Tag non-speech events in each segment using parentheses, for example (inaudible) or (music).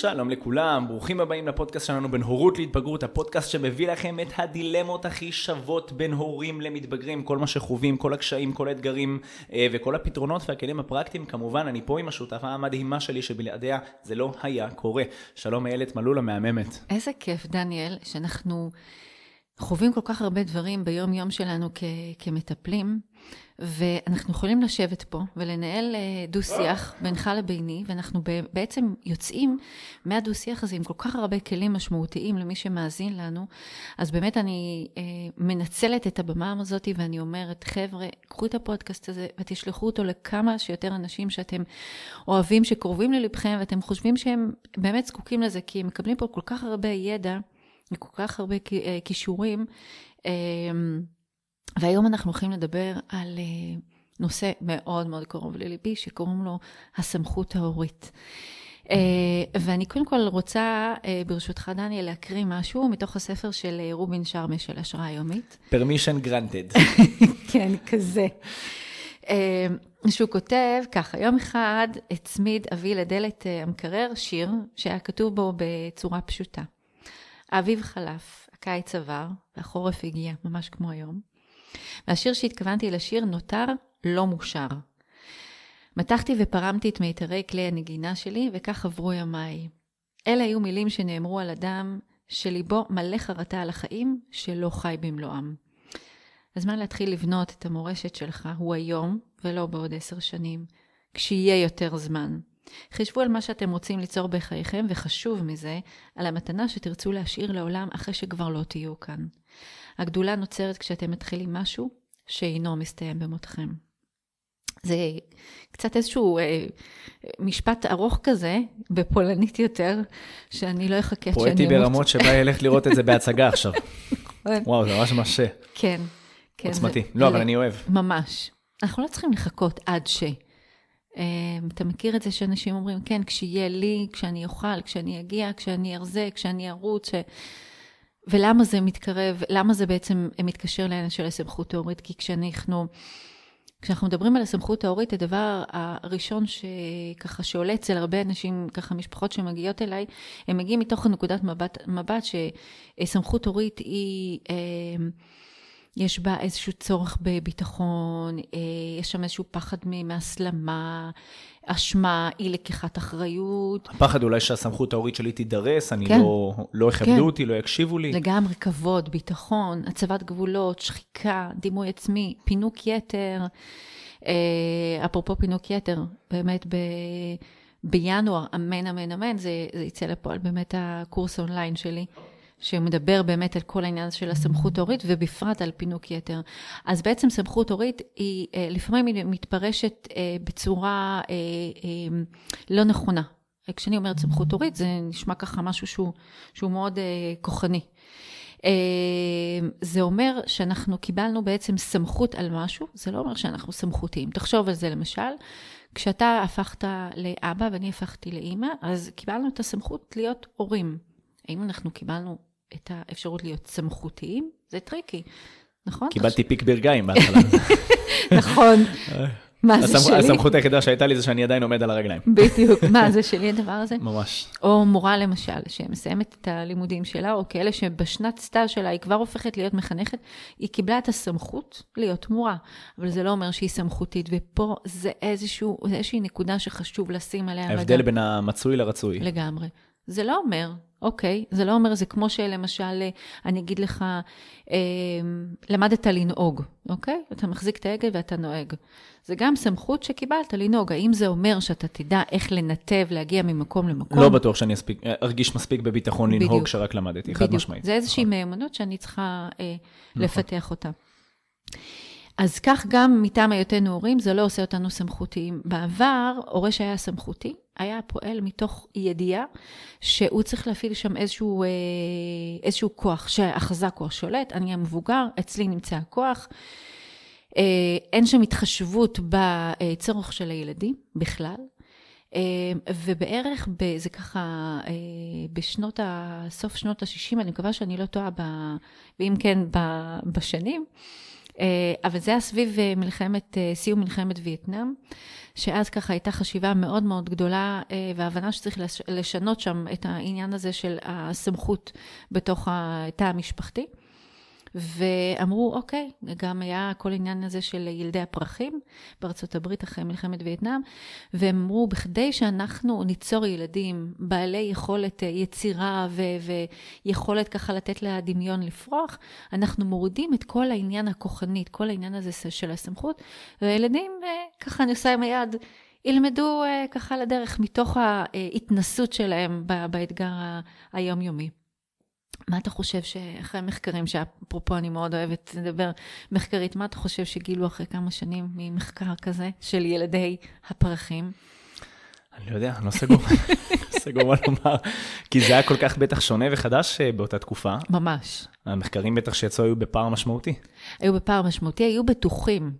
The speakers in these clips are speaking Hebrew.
שלום לכולם, ברוכים הבאים לפודקאסט שלנו בין הורות להתבגרות, הפודקאסט שמביא לכם את הדילמות הכי שוות בין הורים למתבגרים, כל מה שחווים, כל הקשיים, כל האתגרים אה, וכל הפתרונות והכלים הפרקטיים. כמובן, אני פה עם השותפה המדהימה שלי שבלעדיה זה לא היה קורה. שלום איילת מלול המהממת. איזה כיף, דניאל, שאנחנו חווים כל כך הרבה דברים ביום-יום שלנו כ- כמטפלים, ואנחנו יכולים לשבת פה ולנהל אה, דו-שיח בינך לביני, ואנחנו בעצם יוצאים מהדו-שיח הזה עם כל כך הרבה כלים משמעותיים למי שמאזין לנו. אז באמת אני אה, מנצלת את הבמה הזאת ואני אומרת, חבר'ה, קחו את הפודקאסט הזה ותשלחו אותו לכמה שיותר אנשים שאתם אוהבים, שקרובים ללבכם, ואתם חושבים שהם באמת זקוקים לזה, כי הם מקבלים פה כל כך הרבה ידע. וכל כך הרבה אה, כישורים. אמ, והיום אנחנו הולכים לדבר על אה, נושא מאוד מאוד קרוב לליבי, שקוראים לו הסמכות ההורית. אה, ואני קודם כל רוצה, ברשותך, דניאל, להקריא משהו מתוך הספר של רובין שרמה של השראה יומית. permission granted. (laughs) כן, כזה. שהוא כותב ככה, יום אחד הצמיד אבי לדלת המקרר שיר שהיה כתוב בו בצורה פשוטה. האביב חלף, הקיץ עבר, והחורף הגיע, ממש כמו היום. והשיר שהתכוונתי לשיר נותר לא מושר. מתחתי ופרמתי את מיתרי כלי הנגינה שלי, וכך עברו ימיי. אלה היו מילים שנאמרו על אדם שליבו מלא חרטה על החיים, שלא חי במלואם. הזמן להתחיל לבנות את המורשת שלך הוא היום, ולא בעוד עשר שנים, כשיהיה יותר זמן. חישבו על מה שאתם רוצים ליצור בחייכם, וחשוב מזה, על המתנה שתרצו להשאיר לעולם אחרי שכבר לא תהיו כאן. הגדולה נוצרת כשאתם מתחילים משהו שאינו מסתיים במותכם. זה קצת איזשהו אה, משפט ארוך כזה, בפולנית יותר, שאני לא אחכה שאני אמות. פואטי ברמות שבה ילך לראות את זה בהצגה עכשיו. (laughs) וואו, זה ממש משה. כן, כן. עוצמתי. לא, אבל אני אוהב. ממש. אנחנו לא צריכים לחכות עד ש... אמ, אתה מכיר את זה שאנשים אומרים, כן, כשיהיה לי, כשאני אוכל, כשאני אגיע, כשאני ארזה, כשאני ארוץ, ש... ולמה זה מתקרב, למה זה בעצם מתקשר לעניין של הסמכות תיאורית? כי כשאנחנו, כשאנחנו מדברים על הסמכות תיאורית, הדבר הראשון שככה שעולה אצל הרבה אנשים, ככה משפחות שמגיעות אליי, הם מגיעים מתוך נקודת מבט, מבט שסמכות תיאורית היא... אה, יש בה איזשהו צורך בביטחון, אה, יש שם איזשהו פחד מהסלמה, אשמה, אי לקיחת אחריות. הפחד אולי שהסמכות ההורית שלי תידרס, אני כן. לא, לא יכבדו כן. אותי, לא יקשיבו לי. לגמרי, כבוד, ביטחון, הצבת גבולות, שחיקה, דימוי עצמי, פינוק יתר. אה, אפרופו פינוק יתר, באמת ב... בינואר, אמן, אמן, אמן, זה, זה יצא לפועל באמת הקורס אונליין שלי. שמדבר באמת על כל העניין של הסמכות ההורית, ובפרט על פינוק יתר. אז בעצם סמכות הורית היא, אה, לפעמים היא מתפרשת אה, בצורה אה, לא נכונה. כשאני אומרת סמכות הורית, זה נשמע ככה משהו שהוא, שהוא מאוד כוחני. זה אומר שאנחנו קיבלנו בעצם סמכות על משהו, זה לא אומר שאנחנו סמכותיים. תחשוב על זה למשל, כשאתה הפכת לאבא ואני הפכתי לאימא, אז קיבלנו את הסמכות להיות הורים. האם אנחנו קיבלנו את האפשרות להיות סמכותיים, זה tricky, נכון? קיבלתי פיק ברכיים בהתחלה. (laughs) נכון. מה זה שלי? הסמכות היחידה שהייתה לי זה שאני עדיין עומד על הרגליים. בדיוק. מה, זה שלי הדבר הזה? ממש. או מורה למשל, שמסיימת את הלימודים שלה, או כאלה שבשנת סטאז' שלה היא כבר הופכת להיות מחנכת, היא קיבלה את הסמכות להיות מורה, אבל זה לא אומר שהיא סמכותית, ופה זה איזשהו, איזושהי נקודה שחשוב לשים עליה. ההבדל בין המצוי לרצוי. לגמרי. זה לא אומר, אוקיי? זה לא אומר, זה כמו שלמשל, אני אגיד לך, אה, למדת לנהוג, אוקיי? אתה מחזיק את ההגה ואתה נוהג. זה גם סמכות שקיבלת לנהוג. האם זה אומר שאתה תדע איך לנתב, להגיע ממקום למקום? לא בטוח שאני אספיק, ארגיש מספיק בביטחון לנהוג בדיוק. כשרק למדתי, חד משמעית. זה איזושהי נכון. מיומנות שאני צריכה אה, נכון. לפתח אותה. אז כך גם מטעם היותנו הורים, זה לא עושה אותנו סמכותיים. בעבר, הורה שהיה סמכותי, היה פועל מתוך ידיעה שהוא צריך להפעיל שם איזשהו, אה, איזשהו כוח, שהחזק הוא השולט, אני המבוגר, אצלי נמצא הכוח. אה, אין שם התחשבות בצורך של הילדים בכלל. אה, ובערך, זה ככה, בשנות ה... סוף שנות ה-60, אני מקווה שאני לא טועה, ב, ואם כן, בשנים, אבל זה היה סביב מלחמת, סיום מלחמת וייטנאם, שאז ככה הייתה חשיבה מאוד מאוד גדולה, והבנה שצריך לשנות שם את העניין הזה של הסמכות בתוך התא המשפחתי. ואמרו, אוקיי, גם היה כל העניין הזה של ילדי הפרחים בארצות הברית אחרי מלחמת וייטנאם, והם אמרו, בכדי שאנחנו ניצור ילדים בעלי יכולת אה, יצירה ו- ויכולת ככה לתת לדמיון לפרוח, אנחנו מורידים את כל העניין הכוחני, את כל העניין הזה של הסמכות, והילדים, אה, ככה אני עושה עם היד, ילמדו אה, ככה לדרך מתוך ההתנסות שלהם באתגר היומיומי. מה אתה חושב שאחרי מחקרים, שאפרופו אני מאוד אוהבת לדבר מחקרית, מה אתה חושב שגילו אחרי כמה שנים ממחקר כזה של ילדי הפרחים? אני לא יודע, אני לא סגור, סגור מה לומר, כי זה היה כל כך בטח שונה וחדש אה, באותה תקופה. ממש. המחקרים בטח שיצאו היו בפער משמעותי. היו בפער משמעותי, היו בטוחים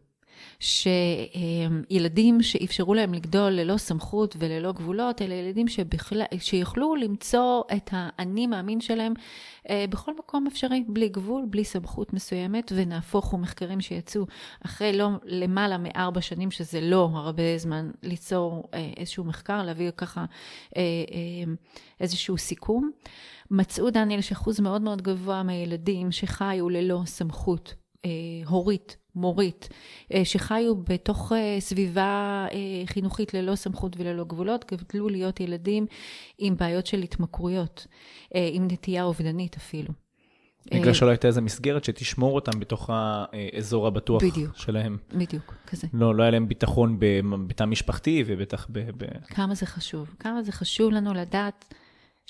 שילדים שאפשרו להם לגדול ללא סמכות וללא גבולות, אלה ילדים שבכלל, שיוכלו למצוא את האני מאמין שלהם אה, בכל מקום אפשרי, בלי גבול, בלי סמכות מסוימת, ונהפוך הוא מחקרים שיצאו אחרי לא למעלה מארבע שנים, שזה לא הרבה זמן, ליצור אה, איזשהו מחקר, להביא ככה אה, איזשהו סיכום. מצאו, דניאל, שאחוז מאוד מאוד גבוה מהילדים שחיו ללא סמכות הורית מורית, אה, שחיו בתוך אה, סביבה אה, חינוכית ללא סמכות וללא גבולות, גדלו להיות ילדים עם בעיות של התמכרויות, עם נטייה אובדנית אפילו. בגלל שלא הייתה איזו מסגרת שתשמור אותם בתוך האזור הבטוח בדיוק, שלהם. בדיוק, כזה. לא, לא היה להם ביטחון בתא משפחתי ובטח ב... ב... כמה זה חשוב. כמה זה חשוב לנו לדעת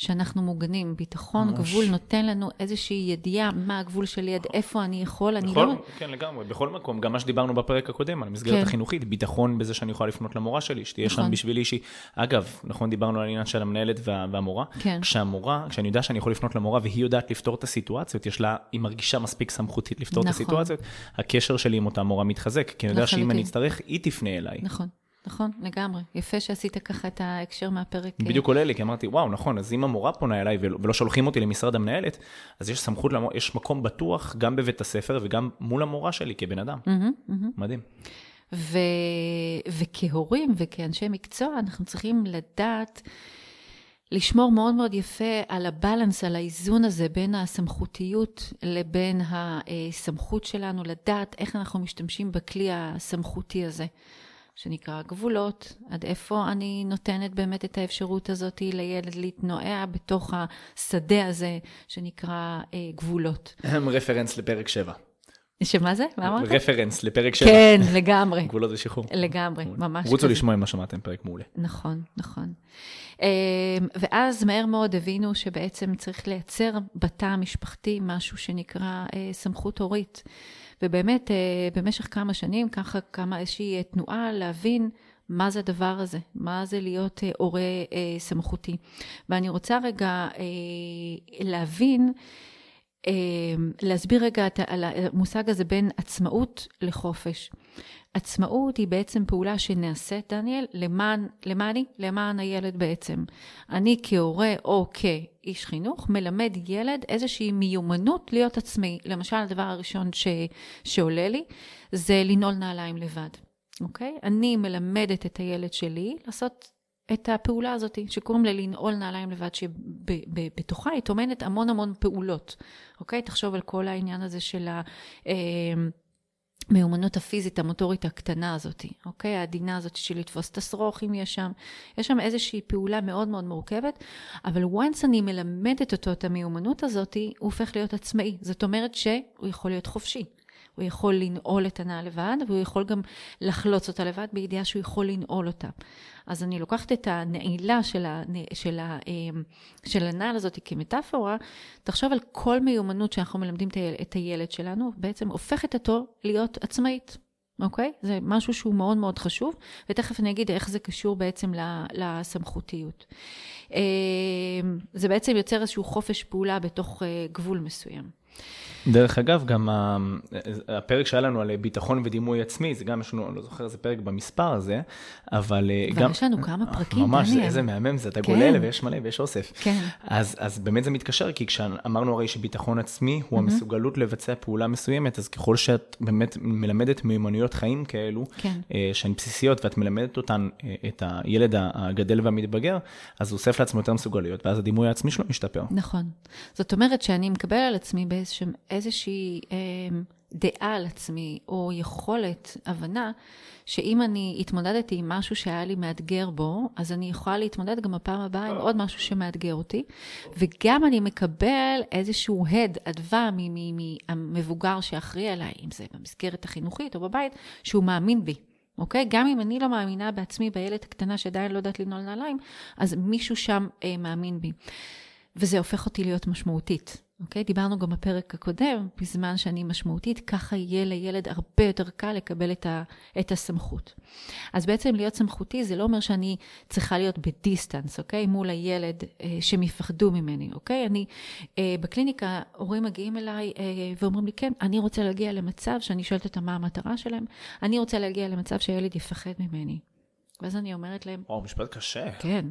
שאנחנו מוגנים. ביטחון, ממש. גבול נותן לנו איזושהי ידיעה מה הגבול שלי, עד איפה אני יכול, אני בכל, לא... כן, לגמרי, בכל מקום. גם מה שדיברנו בפרק הקודם, על המסגרת כן. החינוכית, ביטחון בזה שאני יכולה לפנות למורה שלי, שתהיה נכון. שם בשבילי שהיא... אגב, נכון, דיברנו על העניין של המנהלת וה, והמורה. כן. כשהמורה, כשאני יודע שאני יכול לפנות למורה והיא יודעת לפתור את הסיטואציות, יש לה, היא מרגישה מספיק סמכותית לפתור נכון. את הסיטואציות, הקשר שלי עם אותה מורה מתחזק, כי אני יודע שאם אני אצטרך, היא תפנה אליי. נכון. נכון, לגמרי. יפה שעשית ככה את ההקשר מהפרק. אה. בדיוק עולה לי, כי אמרתי, וואו, נכון, אז אם המורה פונה אליי ולא שולחים אותי למשרד המנהלת, אז יש סמכות, למור... יש מקום בטוח גם בבית הספר וגם מול המורה שלי כבן אדם. Mm-hmm, mm-hmm. מדהים. ו... וכהורים וכאנשי מקצוע, אנחנו צריכים לדעת לשמור מאוד מאוד יפה על הבלנס, על האיזון הזה בין הסמכותיות לבין הסמכות שלנו, לדעת איך אנחנו משתמשים בכלי הסמכותי הזה. שנקרא גבולות, עד איפה אני נותנת באמת את האפשרות הזאת לילד להתנועע בתוך השדה הזה שנקרא אה, גבולות. רפרנס לפרק 7. שמה זה? מה אמרת? רפרנס לפרק 7. כן, לגמרי. גבולות ושחרור. לגמרי, ממש. רוצו לשמוע אם לא שמעתם, פרק מעולה. נכון, נכון. אמ, ואז מהר מאוד הבינו שבעצם צריך לייצר בתא המשפחתי משהו שנקרא אה, סמכות הורית. ובאמת, אה, במשך כמה שנים, ככה קמה איזושהי אה, תנועה להבין מה זה הדבר הזה, מה זה להיות אה, הורה סמכותי. ואני רוצה רגע להבין, להסביר רגע על המושג הזה בין עצמאות לחופש. עצמאות היא בעצם פעולה שנעשית, דניאל, למען, למעני, למען הילד בעצם. אני כהורה או כאיש חינוך מלמד ילד איזושהי מיומנות להיות עצמי. למשל, הדבר הראשון ש, שעולה לי זה לנעול נעליים לבד, אוקיי? אני מלמדת את הילד שלי לעשות את הפעולה הזאת, שקוראים לה לנעול נעליים לבד, שבתוכה היא טומנת המון המון פעולות, אוקיי? תחשוב על כל העניין הזה של ה... אה, המיומנות הפיזית, המוטורית הקטנה הזאת, אוקיי? העדינה הזאת של לתפוס את השרוך אם יש שם. יש שם איזושהי פעולה מאוד מאוד מורכבת, אבל once אני מלמדת אותו את המיומנות הזאת, הוא הופך להיות עצמאי. זאת אומרת שהוא יכול להיות חופשי. הוא יכול לנעול את הנעל לבד, והוא יכול גם לחלוץ אותה לבד בידיעה שהוא יכול לנעול אותה. אז אני לוקחת את הנעילה של, ה, של, ה, אמ, של הנעל הזאת כמטאפורה, תחשוב על כל מיומנות שאנחנו מלמדים את הילד שלנו, בעצם הופכת אותו להיות עצמאית. אוקיי? זה משהו שהוא מאוד מאוד חשוב, ותכף אני אגיד איך זה קשור בעצם לסמכותיות. אמ, זה בעצם יוצר איזשהו חופש פעולה בתוך אה, גבול מסוים. דרך אגב, גם הפרק שהיה לנו על ביטחון ודימוי עצמי, זה גם יש לנו, אני לא זוכר איזה פרק במספר הזה, אבל אה, גם... יש לנו כמה פרקים, ממש, דניאל. איזה מהמם זה, אתה כן. גולל ויש מלא ויש אוסף. כן. אז, אז באמת זה מתקשר, כי כשאמרנו הרי שביטחון עצמי הוא mm-hmm. המסוגלות לבצע פעולה מסוימת, אז ככל שאת באמת מלמדת מיומנויות חיים כאלו, כן. אה, שהן בסיסיות, ואת מלמדת אותן, אה, את הילד הגדל והמתבגר, אז הוא אוסף לעצמו יותר מסוגלויות, ואז הדימוי העצמי שלו משתפר. נכון. זאת אומרת שאני מקבל על עצמי באיזושהי אה, דעה על עצמי, או יכולת, הבנה, שאם אני התמודדתי עם משהו שהיה לי מאתגר בו, אז אני יכולה להתמודד גם בפעם הבאה עם עוד משהו שמאתגר אותי. וגם אני מקבל איזשהו הד, אדווה מהמבוגר שאחראי עליי, אם זה במסגרת החינוכית או בבית, שהוא מאמין בי. אוקיי? גם אם אני לא מאמינה בעצמי, בילד הקטנה שעדיין לא יודעת לנעול נעליים, אז מישהו שם אה, מאמין בי. וזה הופך אותי להיות משמעותית. אוקיי? דיברנו גם בפרק הקודם, בזמן שאני משמעותית, ככה יהיה לילד הרבה יותר קל לקבל את, ה, את הסמכות. אז בעצם להיות סמכותי זה לא אומר שאני צריכה להיות בדיסטנס, אוקיי? מול הילד אה, שהם יפחדו ממני, אוקיי? אני, אה, בקליניקה, הורים מגיעים אליי אה, ואומרים לי, כן, אני רוצה להגיע למצב שאני שואלת אותם מה המטרה שלהם, אני רוצה להגיע למצב שהילד יפחד ממני. ואז אני אומרת להם... וואו, משפט קשה. כן.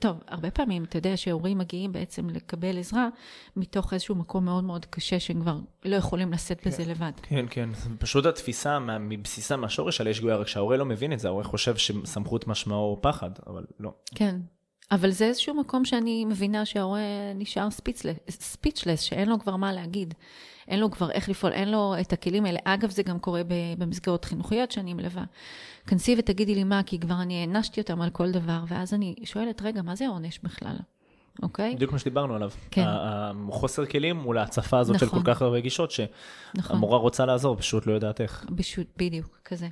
טוב, הרבה פעמים, אתה יודע שהורים מגיעים בעצם לקבל עזרה מתוך איזשהו מקום מאוד מאוד קשה, שהם כבר לא יכולים לשאת כן, בזה לבד. כן, כן. פשוט התפיסה מבסיסה, מהשורש עלי שגויה, רק שההורה לא מבין את זה, ההורה חושב שסמכות משמעו פחד, אבל לא. כן. אבל זה איזשהו מקום שאני מבינה שההורה נשאר ספיצ'לס, שאין לו כבר מה להגיד. אין לו כבר איך לפעול, אין לו את הכלים האלה. אגב, זה גם קורה במסגרות חינוכיות שאני מלווה. כנסי ותגידי לי מה, כי כבר אני הענשתי אותם על כל דבר, ואז אני שואלת, רגע, מה זה עונש בכלל? אוקיי? בדיוק מה שדיברנו עליו. כן. החוסר כלים מול ההצפה הזאת נכון. של כל כך הרבה גישות, שהמורה נכון. רוצה לעזור, פשוט לא יודעת איך. פשוט, בדיוק, כזה.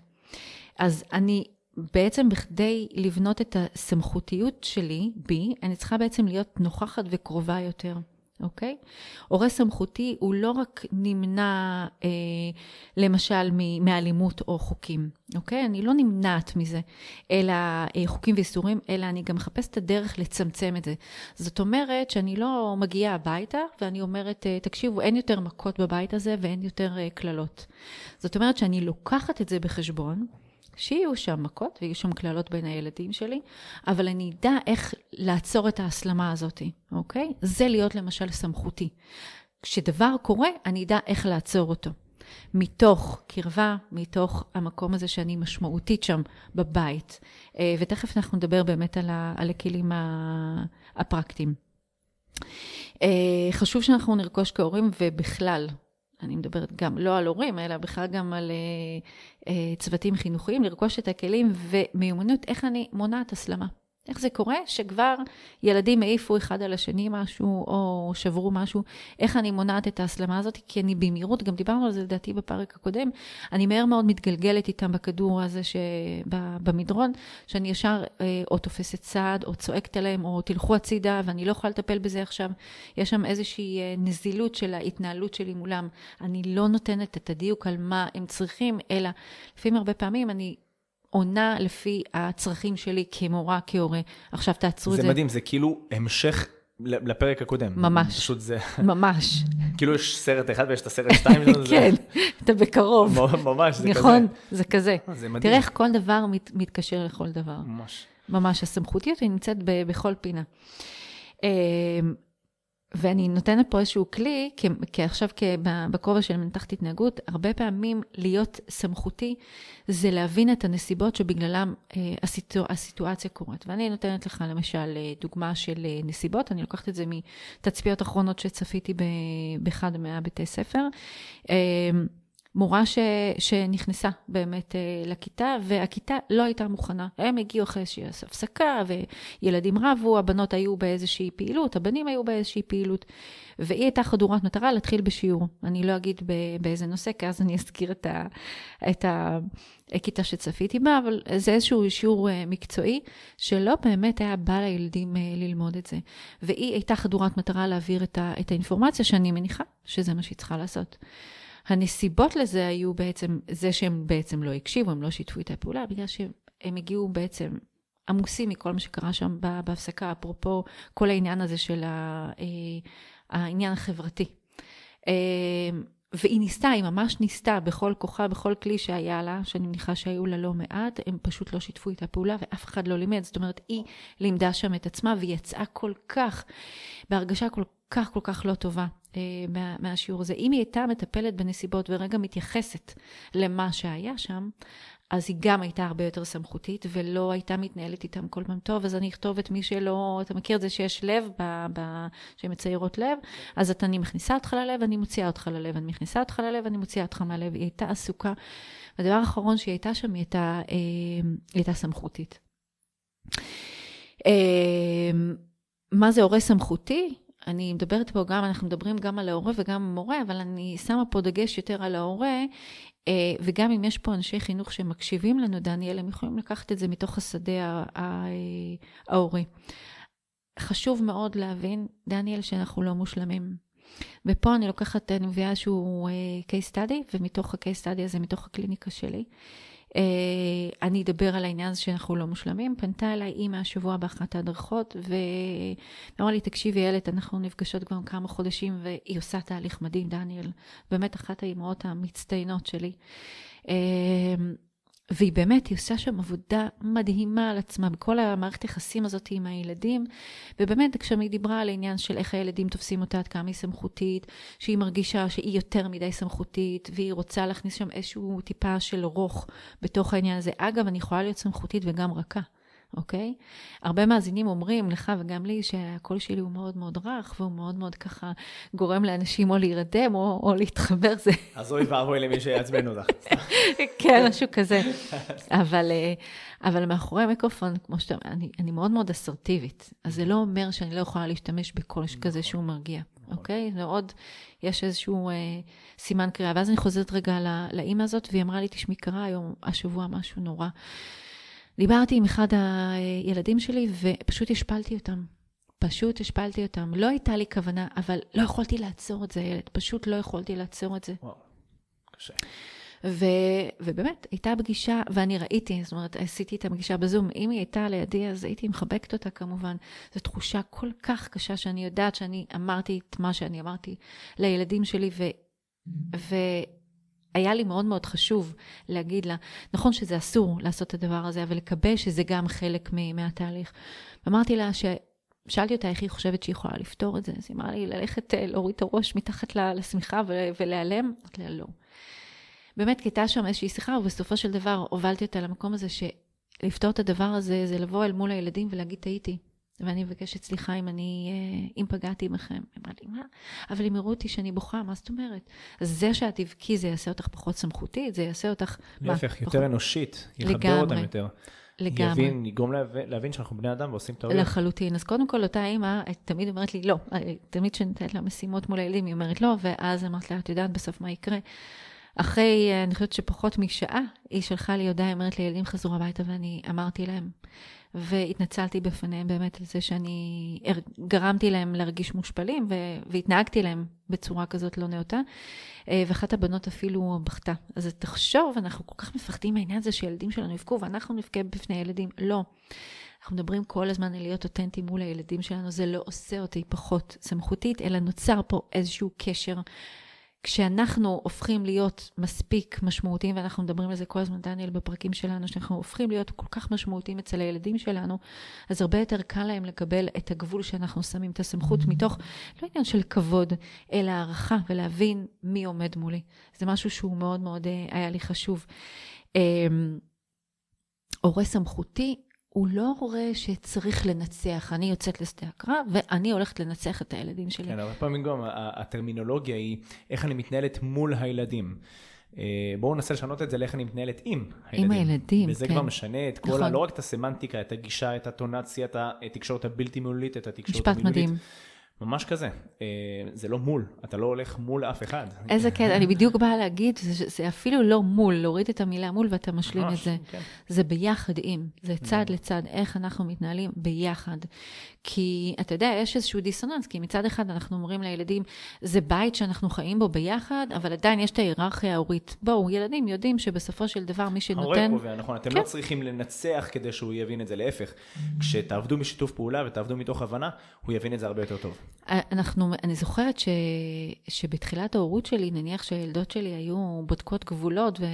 אז אני בעצם בכדי לבנות את הסמכותיות שלי, בי, אני צריכה בעצם להיות נוכחת וקרובה יותר. אוקיי? הורה סמכותי הוא לא רק נמנע, אה, למשל, מאלימות או חוקים, אוקיי? אני לא נמנעת מזה, אלא אה, חוקים ואיסורים, אלא אני גם מחפשת את הדרך לצמצם את זה. זאת אומרת שאני לא מגיעה הביתה ואני אומרת, אה, תקשיבו, אין יותר מכות בבית הזה ואין יותר אה, קללות. זאת אומרת שאני לוקחת את זה בחשבון. שיהיו שם מכות ויהיו שם קללות בין הילדים שלי, אבל אני אדע איך לעצור את ההסלמה הזאת, אוקיי? זה להיות למשל סמכותי. כשדבר קורה, אני אדע איך לעצור אותו. מתוך קרבה, מתוך המקום הזה שאני משמעותית שם בבית. אה, ותכף אנחנו נדבר באמת על, הכלים הפרקטיים. אה, חשוב שאנחנו נרכוש כהורים ובכלל, אני מדברת גם לא על הורים, אלא בכלל גם על uh, uh, צוותים חינוכיים, לרכוש את הכלים ומיומנות, איך אני מונעת הסלמה. איך זה קורה שכבר ילדים העיפו אחד על השני משהו, או שברו משהו, איך אני מונעת את ההסלמה הזאת? כי אני במהירות, גם דיברנו על זה לדעתי בפרק הקודם, אני מהר מאוד מתגלגלת איתם בכדור הזה שבמדרון, שאני ישר אה, או תופסת צעד, או צועקת עליהם, או תלכו הצידה, ואני לא יכולה לטפל בזה עכשיו. יש שם איזושהי אה, נזילות של ההתנהלות שלי מולם. אני לא נותנת את הדיוק על מה הם צריכים, אלא לפעמים הרבה פעמים אני עונה לפי הצרכים שלי כמורה, כהורה. עכשיו תעצרו את זה. זה מדהים, זה כאילו המשך לפרק הקודם. ממש. פשוט זה... ממש. כאילו יש סרט אחד ויש את הסרט שתיים. (laughs) כן, אתה בקרוב. (laughs) ממש, זה כזה. נכון, זה כזה. אה, זה מדהים. תראה איך כל דבר מת, מתקשר לכל דבר. ממש. ממש, הסמכותיות היא נמצאת בכל פינה. ואני נותנת פה איזשהו כלי, כי עכשיו בכובע של מנתחת התנהגות, הרבה פעמים להיות סמכותי זה להבין את הנסיבות שבגללם אה, הסיטואציה, הסיטואציה קורית. ואני נותנת לך למשל אה, דוגמה של אה, נסיבות, אני לוקחת את זה מתצפיות אחרונות שצפיתי באחד מהבתי ספר. אה, מורה ש, שנכנסה באמת uh, לכיתה, והכיתה לא הייתה מוכנה. הם הגיעו אחרי איזושהי הפסקה, וילדים רבו, הבנות היו באיזושהי פעילות, הבנים היו באיזושהי פעילות, והיא הייתה חדורת מטרה להתחיל בשיעור. אני לא אגיד באיזה נושא, כי אז אני אזכיר את, ה, את הכיתה שצפיתי בה, אבל זה איזשהו שיעור uh, מקצועי, שלא באמת היה בא לילדים uh, ללמוד את זה. והיא הייתה חדורת מטרה להעביר את, ה, את האינפורמציה, שאני מניחה שזה מה שהיא צריכה לעשות. הנסיבות לזה היו בעצם זה שהם בעצם לא הקשיבו, הם לא שיתפו את הפעולה, בגלל שהם הגיעו בעצם עמוסים מכל מה שקרה שם בהפסקה, אפרופו כל העניין הזה של אה, העניין החברתי. והיא ניסתה, היא ממש ניסתה בכל כוחה, בכל כלי שהיה לה, שאני מניחה שהיו לה לא מעט, הם פשוט לא שיתפו איתה פעולה ואף אחד לא לימד. זאת אומרת, היא לימדה שם את עצמה והיא יצאה כל כך, בהרגשה כל כך כל כך לא טובה אה, מה, מהשיעור הזה. אם היא הייתה מטפלת בנסיבות ורגע מתייחסת למה שהיה שם, אז היא גם הייתה הרבה יותר סמכותית, ולא הייתה מתנהלת איתם כל פעם טוב, אז אני אכתוב את מי שלא, אתה מכיר את זה שיש לב, ב, ב, שהן מציירות לב, אז את, אני מכניסה אותך ללב, אני מוציאה אותך ללב, אני מכניסה אותך ללב, אני מוציאה אותך מהלב. היא הייתה עסוקה. והדבר האחרון שהיא הייתה שם, היא הייתה, אה, היא הייתה סמכותית. אה, מה זה הורה סמכותי? אני מדברת פה גם, אנחנו מדברים גם על ההורה וגם המורה, אבל אני שמה פה דגש יותר על ההורה, אה, וגם אם יש פה אנשי חינוך שמקשיבים לנו, דניאל, הם יכולים לקחת את זה מתוך השדה ההורי. חשוב מאוד להבין, דניאל, שאנחנו לא מושלמים. ופה אני לוקחת, אני מביאה איזשהו אה, case study, ומתוך ה-case study הזה, מתוך הקליניקה שלי, אני אדבר על העניין הזה שאנחנו לא מושלמים. פנתה אליי אימא השבוע באחת ההדרכות, ואמרה לי, תקשיבי, איילת, אנחנו נפגשות כבר כמה חודשים, והיא עושה תהליך מדהים, דניאל. באמת אחת האימהות המצטיינות שלי. והיא באמת, היא עושה שם עבודה מדהימה על עצמה, בכל המערכת יחסים הזאת עם הילדים. ובאמת, כשהיא דיברה על העניין של איך הילדים תופסים אותה, עד כמה היא סמכותית, שהיא מרגישה שהיא יותר מדי סמכותית, והיא רוצה להכניס שם איזשהו טיפה של רוך בתוך העניין הזה. אגב, אני יכולה להיות סמכותית וגם רכה. אוקיי? הרבה מאזינים אומרים לך וגם לי שהקול שלי הוא מאוד מאוד רך, והוא מאוד מאוד ככה גורם לאנשים או להירדם או, או להתחבר. זה... (laughs) אז אוי ואבוי למי שיעצבן אותך. (laughs) כן, משהו כזה. אבל, אה, אבל מאחורי המיקרופון, כמו שאתה אומר, אני, אני מאוד מאוד אסרטיבית. אז זה לא אומר שאני לא יכולה להשתמש בקול כזה שהוא מרגיע. נכון. אוקיי? ועוד, יש איזשהו אה, סימן קריאה. ואז אני חוזרת רגע לאימא הזאת, והיא אמרה לי, תשמעי, קרה היום, השבוע משהו נורא. דיברתי עם אחד הילדים שלי ופשוט השפלתי אותם. פשוט השפלתי אותם. לא הייתה לי כוונה, אבל לא יכולתי לעצור את זה, ילד. פשוט לא יכולתי לעצור את זה. וואו, קשה. ו, ובאמת, הייתה פגישה, ואני ראיתי, זאת אומרת, עשיתי את הפגישה בזום. אם היא הייתה לידי, אז הייתי מחבקת אותה כמובן. זו תחושה כל כך קשה שאני יודעת שאני אמרתי את מה שאני אמרתי לילדים שלי, ו... ו היה לי מאוד מאוד חשוב להגיד לה, נכון שזה אסור לעשות את הדבר הזה, אבל לקבל שזה גם חלק מהתהליך. אמרתי לה ש... שאלתי אותה איך היא חושבת שהיא יכולה לפתור את זה, אז היא אמרה לי ללכת אה, להוריד את הראש מתחת לשמיכה ולהיעלם, אמרתי לה לא. באמת, כי הייתה שם איזושהי שיחה, ובסופו של דבר הובלתי אותה למקום הזה שלפתור את הדבר הזה זה לבוא אל מול הילדים ולהגיד טעיתי. ואני מבקשת סליחה אם אני, אה, אם פגעתי בכם. היא אמרה לי, מה? אבל אם יראו אותי שאני בוכה, מה זאת אומרת? זה שאת תבכי, זה יעשה אותך פחות סמכותית, זה יעשה אותך... להפך, יותר פחות... אנושית, יחבר אותם יותר. לגמרי. יבין, יגרום להבין, להבין שאנחנו בני אדם ועושים טעויות. לחלוטין. אז קודם כל, אותה אימא תמיד אומרת לי, לא. תמיד כשאני נותנת לה משימות מול הילדים, היא אומרת לא, ואז אמרת לה, את יודעת בסוף מה יקרה? אחרי, אה, אני חושבת שפחות משעה, היא שלחה לי הודעה, היא אומרת לי, ילדים חזרו הביתה, ואני אמרתי להם, והתנצלתי בפניהם באמת על זה שאני גרמתי להם להרגיש מושפלים והתנהגתי להם בצורה כזאת לא נאותה. אה, ואחת הבנות אפילו בכתה. אז תחשוב, אנחנו כל כך מפחדים מהעניין הזה שילדים שלנו יבכו ואנחנו נבכה בפני ילדים. לא. אנחנו מדברים כל הזמן על להיות אותנטיים מול הילדים שלנו, זה לא עושה אותי פחות סמכותית, אלא נוצר פה איזשהו קשר כשאנחנו הופכים להיות מספיק משמעותיים, ואנחנו מדברים על זה כל הזמן, דניאל, בפרקים שלנו, שאנחנו הופכים להיות כל כך משמעותיים אצל הילדים שלנו, אז הרבה יותר קל להם לקבל את הגבול שאנחנו שמים, את הסמכות, mm-hmm. מתוך, לא עניין של כבוד, אלא הערכה, ולהבין מי עומד מולי. זה משהו שהוא מאוד מאוד אה, היה לי חשוב. אמ, הורה סמכותי הוא לא הורה שצריך לנצח. אני יוצאת לשדה הקרב, ואני הולכת לנצח את הילדים שלי. כן, הרבה פעמים גם הטרמינולוגיה היא איך אני מתנהלת מול הילדים. אה, בואו ננסה לשנות את זה לאיך אני מתנהלת עם הילדים. עם הילדים, וזה כן. כבר משנה את כל, נכון. לא רק את הסמנטיקה, את הגישה, את הטונציה, את התקשורת הבלתי מילולית, את התקשורת המילולית. משפט מדהים. ממש כזה. אה, זה לא מול, אתה לא הולך מול אף אחד. איזה קטע, אני בדיוק באה להגיד, זה, זה אפילו לא מול, להוריד את המילה מול ואתה משלים ממש, את זה. כן. זה ביחד עם, זה צד לצד, איך אנחנו מתנהלים ביחד. כי אתה יודע, יש איזשהו דיסוננס, כי מצד אחד אנחנו אומרים לילדים, זה בית שאנחנו חיים בו ביחד, אבל עדיין יש את ההיררכיה ההורית. בואו, ילדים יודעים שבסופו של דבר מי שנותן... ההורה קובע, נכון, אתם לא כן. לא צריכים לנצח כדי שהוא יבין את זה, להפך. כשתעבדו בשיתוף פעולה ותעבדו מתוך הבנה, הוא יבין את זה הרבה יותר טוב. אנחנו, אני זוכרת ש, שבתחילת ההורות שלי, נניח שהילדות שלי היו בודקות גבולות, ו...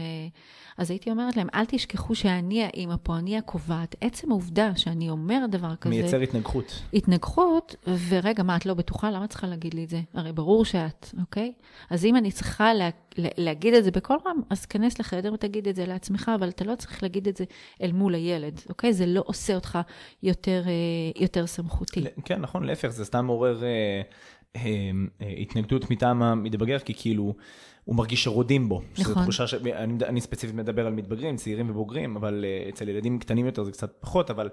אז הייתי אומרת להם, אל תשכחו שאני האימא פה, אני הקובעת. עצם העובדה שאני אומרת דבר כזה... מייצר התנגחות. התנגחות, ורגע, מה, את לא בטוחה? למה את צריכה להגיד לי את זה? הרי ברור שאת, אוקיי? אז אם אני צריכה לה, להגיד את זה בקול רם, אז כנס לחדר ותגיד את זה לעצמך, אבל אתה לא צריך להגיד את זה אל מול הילד, אוקיי? זה לא עושה אותך יותר, אה, יותר סמכותי. כן, נכון, להפך, זה סתם מעורר... אה, אה, התנגדות מטעם המתבגר, כי כאילו, הוא מרגיש שרודים בו. נכון. שזו תחושה ש... אני, אני ספציפית מדבר על מתבגרים, צעירים ובוגרים, אבל uh, אצל ילדים קטנים יותר זה קצת פחות, אבל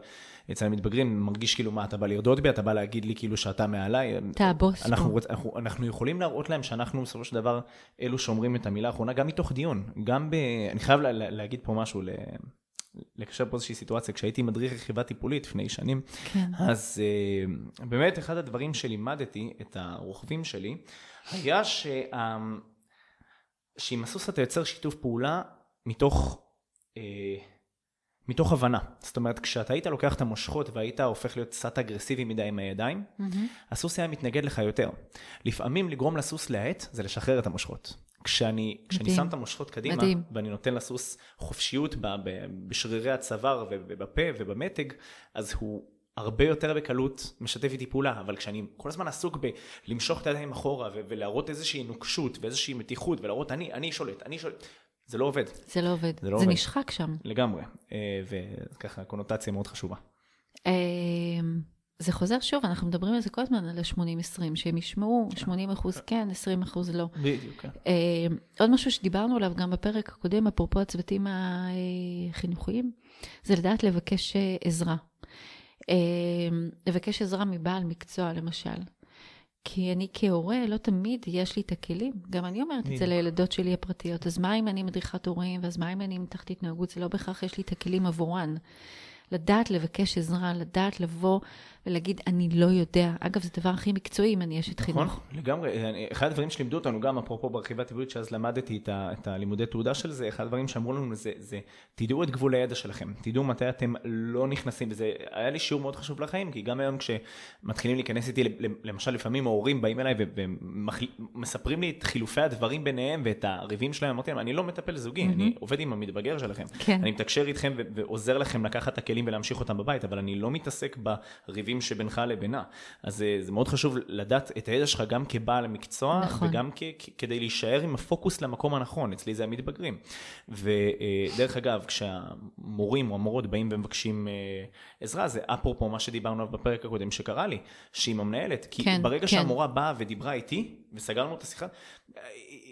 אצל המתבגרים מרגיש כאילו, מה, אתה בא לרדות בי, אתה בא להגיד לי כאילו שאתה מעליי. אתה הבוס פה. אנחנו, אנחנו יכולים להראות להם שאנחנו בסופו של דבר אלו שאומרים את המילה האחרונה, גם מתוך דיון. גם ב... אני חייב לה, להגיד פה משהו, ל... לקשר פה איזושהי סיטואציה, כשהייתי מדריך רכיבה טיפולית לפני שנים, כן. אז uh, באמת אחד הדברים שלימדתי את הרוכבים שלי, היה שה... שעם הסוס אתה יוצר שיתוף פעולה מתוך, אה, מתוך הבנה. זאת אומרת, כשאתה היית לוקח את המושכות והיית הופך להיות קצת אגרסיבי מדי עם הידיים, mm-hmm. הסוס היה מתנגד לך יותר. לפעמים לגרום לסוס להאט זה לשחרר את המושכות. כשאני, כשאני שם את המושכות קדימה, מדהים. ואני נותן לסוס חופשיות בשרירי הצוואר ובפה ובמתג, אז הוא הרבה יותר בקלות משתף איתי פעולה, אבל כשאני כל הזמן עסוק בלמשוך את הידיים אחורה ולהראות איזושהי נוקשות ואיזושהי מתיחות ולהראות אני, אני שולט, אני שולט, זה לא עובד. זה לא עובד, זה, לא זה עובד. נשחק שם. לגמרי, אה, וככה קונוטציה מאוד חשובה. אה, זה חוזר שוב, אנחנו מדברים על זה כל הזמן, על ה-80-20, שהם ישמעו 80 אחוז כן, 20 אחוז לא. בדיוק, כן. עוד משהו שדיברנו עליו גם בפרק הקודם, אפרופו הצוותים החינוכיים, זה לדעת לבקש עזרה. אמ, לבקש עזרה מבעל מקצוע, למשל. כי אני כהורה, לא תמיד יש לי את הכלים. גם אני אומרת את זה לילדות שלי הפרטיות. אז מה אם אני מדריכת הורים, ואז מה אם אני מתחת התנהגות? זה לא בהכרח יש לי את הכלים עבורן. לדעת לבקש עזרה, לדעת לבוא ולהגיד, אני לא יודע. אגב, זה הדבר הכי מקצועי אם אני אשת חינוך. נכון, לגמרי. אחד הדברים שלימדו אותנו, גם אפרופו ברכיבה הטבעית, שאז למדתי את, ה, את הלימודי תעודה של זה, אחד הדברים שאמרו לנו זה, זה, תדעו את גבול הידע שלכם, תדעו מתי אתם לא נכנסים, וזה היה לי שיעור מאוד חשוב לחיים, כי גם היום כשמתחילים להיכנס איתי, למשל לפעמים ההורים באים אליי ומספרים לי את חילופי הדברים ביניהם ואת הריבים שלהם, אמרתי להם, אני לא מטפל זוגי, mm-hmm. אני עובד עם המתבגר שלכם. כן. אני מתקשר איתכם ועוזר לכם לקחת את הכלים ולהמשיך אותם בבית, אבל אני לא מתעסק בריבים הפערים שבינך לבינה. אז זה, זה מאוד חשוב לדעת את הידע שלך גם כבעל המקצוע, נכון. וגם כ, כדי להישאר עם הפוקוס למקום הנכון, אצלי זה המתבגרים. ודרך אגב, כשהמורים או המורות באים ומבקשים אה, עזרה, זה אפרופו מה שדיברנו עליו בפרק הקודם שקרה לי, שעם המנהלת, כי כן, ברגע כן. שהמורה באה ודיברה איתי, וסגרנו את השיחה,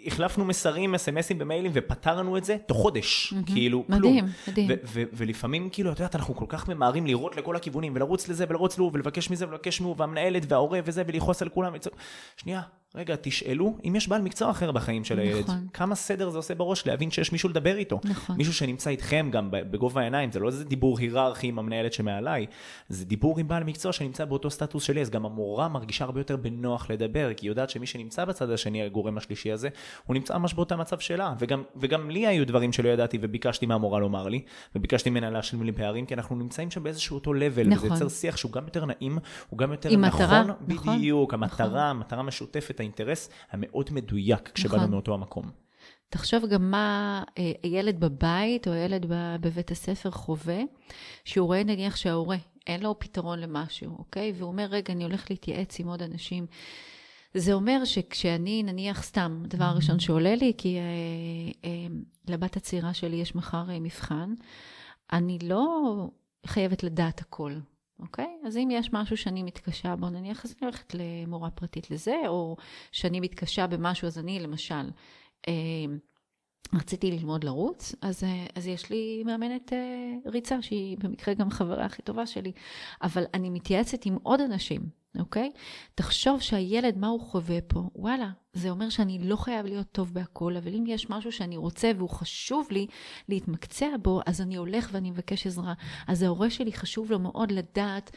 החלפנו מסרים, אסמסים במיילים ופתרנו את זה תוך חודש, mm-hmm. כאילו מדהים, כלום. מדהים, מדהים. ולפעמים כאילו, את יודעת, אנחנו כל כך ממהרים לראות לכל הכיוונים ולרוץ לזה ולרוץ לו ולבקש מזה ולבקש מו והמנהלת וההורה וזה ולכעוס על כולם. שנייה, רגע, תשאלו אם יש בעל מקצוע אחר בחיים של הילד. נכון. כמה סדר זה עושה בראש להבין שיש מישהו לדבר איתו. נכון. מישהו שנמצא איתכם גם בגובה העיניים, זה לא איזה דיבור היררכי עם המנהלת שמעליי, זה דיבור עם בעל מקצוע שנמצא באותו סטטוס שלי, אז גם המורה מרגישה הרבה יותר בנוח לדבר, כי היא יודעת שמי שנמצא בצד השני, הגורם השלישי הזה, הוא נמצא ממש באותה מצב שלה. וגם, וגם לי היו דברים שלא ידעתי וביקשתי מהמורה לומר לי, וביקשתי ממנה להשלים לי פערים, כי אנחנו נמצאים שם באיזשהו אותו level, נכון. וזה יוצר שיח שהוא גם יותר נעים, הוא גם יותר נכון, מטרה, נכון, בדיוק, נכון. המטרה, המטרה משותפת, האינטרס המאוד מדויק כשבאנו נכון. מאותו המקום. תחשוב גם מה אה, הילד בבית או הילד בבית הספר חווה, שהוא רואה נניח שההורה, אין לו פתרון למשהו, אוקיי? והוא אומר, רגע, אני הולך להתייעץ עם עוד אנשים. זה אומר שכשאני, נניח סתם, הדבר הראשון שעולה לי, כי אה, אה, לבת הצעירה שלי יש מחר אה, מבחן, אני לא חייבת לדעת הכל, אוקיי? אז אם יש משהו שאני מתקשה בו, נניח, אז אני הולכת למורה פרטית לזה, או שאני מתקשה במשהו, אז אני למשל, אה, רציתי ללמוד לרוץ, אז, אה, אז יש לי מאמנת אה, ריצה, שהיא במקרה גם חברה הכי טובה שלי, אבל אני מתייעצת עם עוד אנשים, אוקיי? תחשוב שהילד, מה הוא חווה פה? וואלה, זה אומר שאני לא חייב להיות טוב בהכל, אבל אם יש משהו שאני רוצה והוא חשוב לי להתמקצע בו, אז אני הולך ואני מבקש עזרה. אז ההורה שלי חשוב לו מאוד לדעת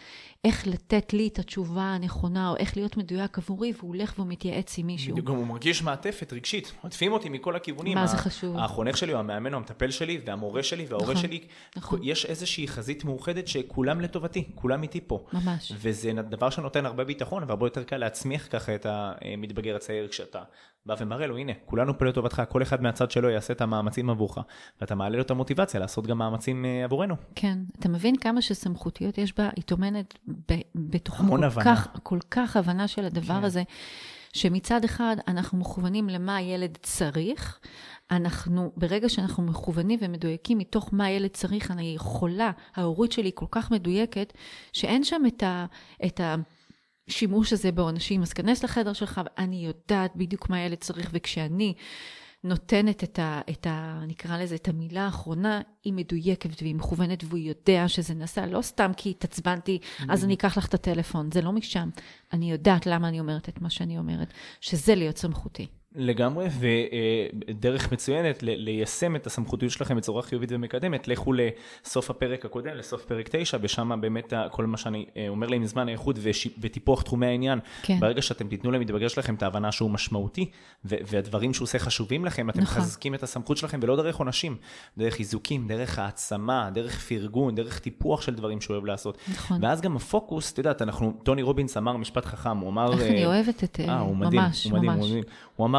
איך לתת לי את התשובה הנכונה, או איך להיות מדויק עבורי, והוא הולך והוא מתייעץ עם מישהו. גם הוא מרגיש מעטפת רגשית, עוטפים אותי מכל הכיוונים. מה זה חשוב? החונך שלי, או המאמן, או המטפל שלי, והמורה שלי, וההורה נכון, שלי, נכון. יש איזושהי חזית מאוחדת שכולם לטובתי, כולם איתי פה. ממש. וזה דבר שנותן הרבה ביטחון, והרבה יותר קל להצמיח ככה את המתבגר הצעיר כשאתה בא ומראה לו, הנה, כולנו פה לטובתך, כל אחד מהצד שלו יעשה את המאמצים עבורך, ואתה מעלה לו את המוטיבציה לעשות גם מאמצים אה, עבורנו. כן, אתה מבין כמה שסמכותיות יש בה, היא טומנת בתוכה כל הבנה. כך, כל כך הבנה של הדבר כן. הזה, שמצד אחד אנחנו מכוונים למה הילד צריך, אנחנו, ברגע שאנחנו מכוונים ומדויקים מתוך מה הילד צריך, אני יכולה, ההורות שלי כל כך מדויקת, שאין שם את ה... את ה שימוש הזה בעונשים, אז כנס לחדר שלך, ואני יודעת בדיוק מה הילד צריך, וכשאני נותנת את ה, את ה... נקרא לזה, את המילה האחרונה, היא מדויקת והיא מכוונת, והוא יודע שזה נעשה לא סתם כי התעצבנתי, אז אני אקח לך את הטלפון, זה לא משם. אני יודעת למה אני אומרת את מה שאני אומרת, שזה להיות סמכותי. לגמרי, ודרך מצוינת ל- ליישם את הסמכותיות שלכם בצורה חיובית ומקדמת, לכו לסוף הפרק הקודם, לסוף פרק 9, ושם באמת כל מה שאני אה, אומר להם זמן האיכות וש- וטיפוח תחומי העניין. כן. ברגע שאתם תיתנו למתבגר שלכם את ההבנה שהוא משמעותי, ו- והדברים שהוא עושה חשובים לכם, אתם נכון. מחזקים את הסמכות שלכם, ולא דרך עונשים, דרך חיזוקים, דרך העצמה, דרך פרגון, דרך טיפוח של דברים שהוא אוהב לעשות. נכון. ואז גם הפוקוס, את יודעת, אנחנו, טוני רובינס אמר משפט חכם, הוא אמר... איך אני אה, אוהבת את... אה, הוא מדהים, ממש, הוא מדהים, ממש. הוא מדהים. הוא אמר,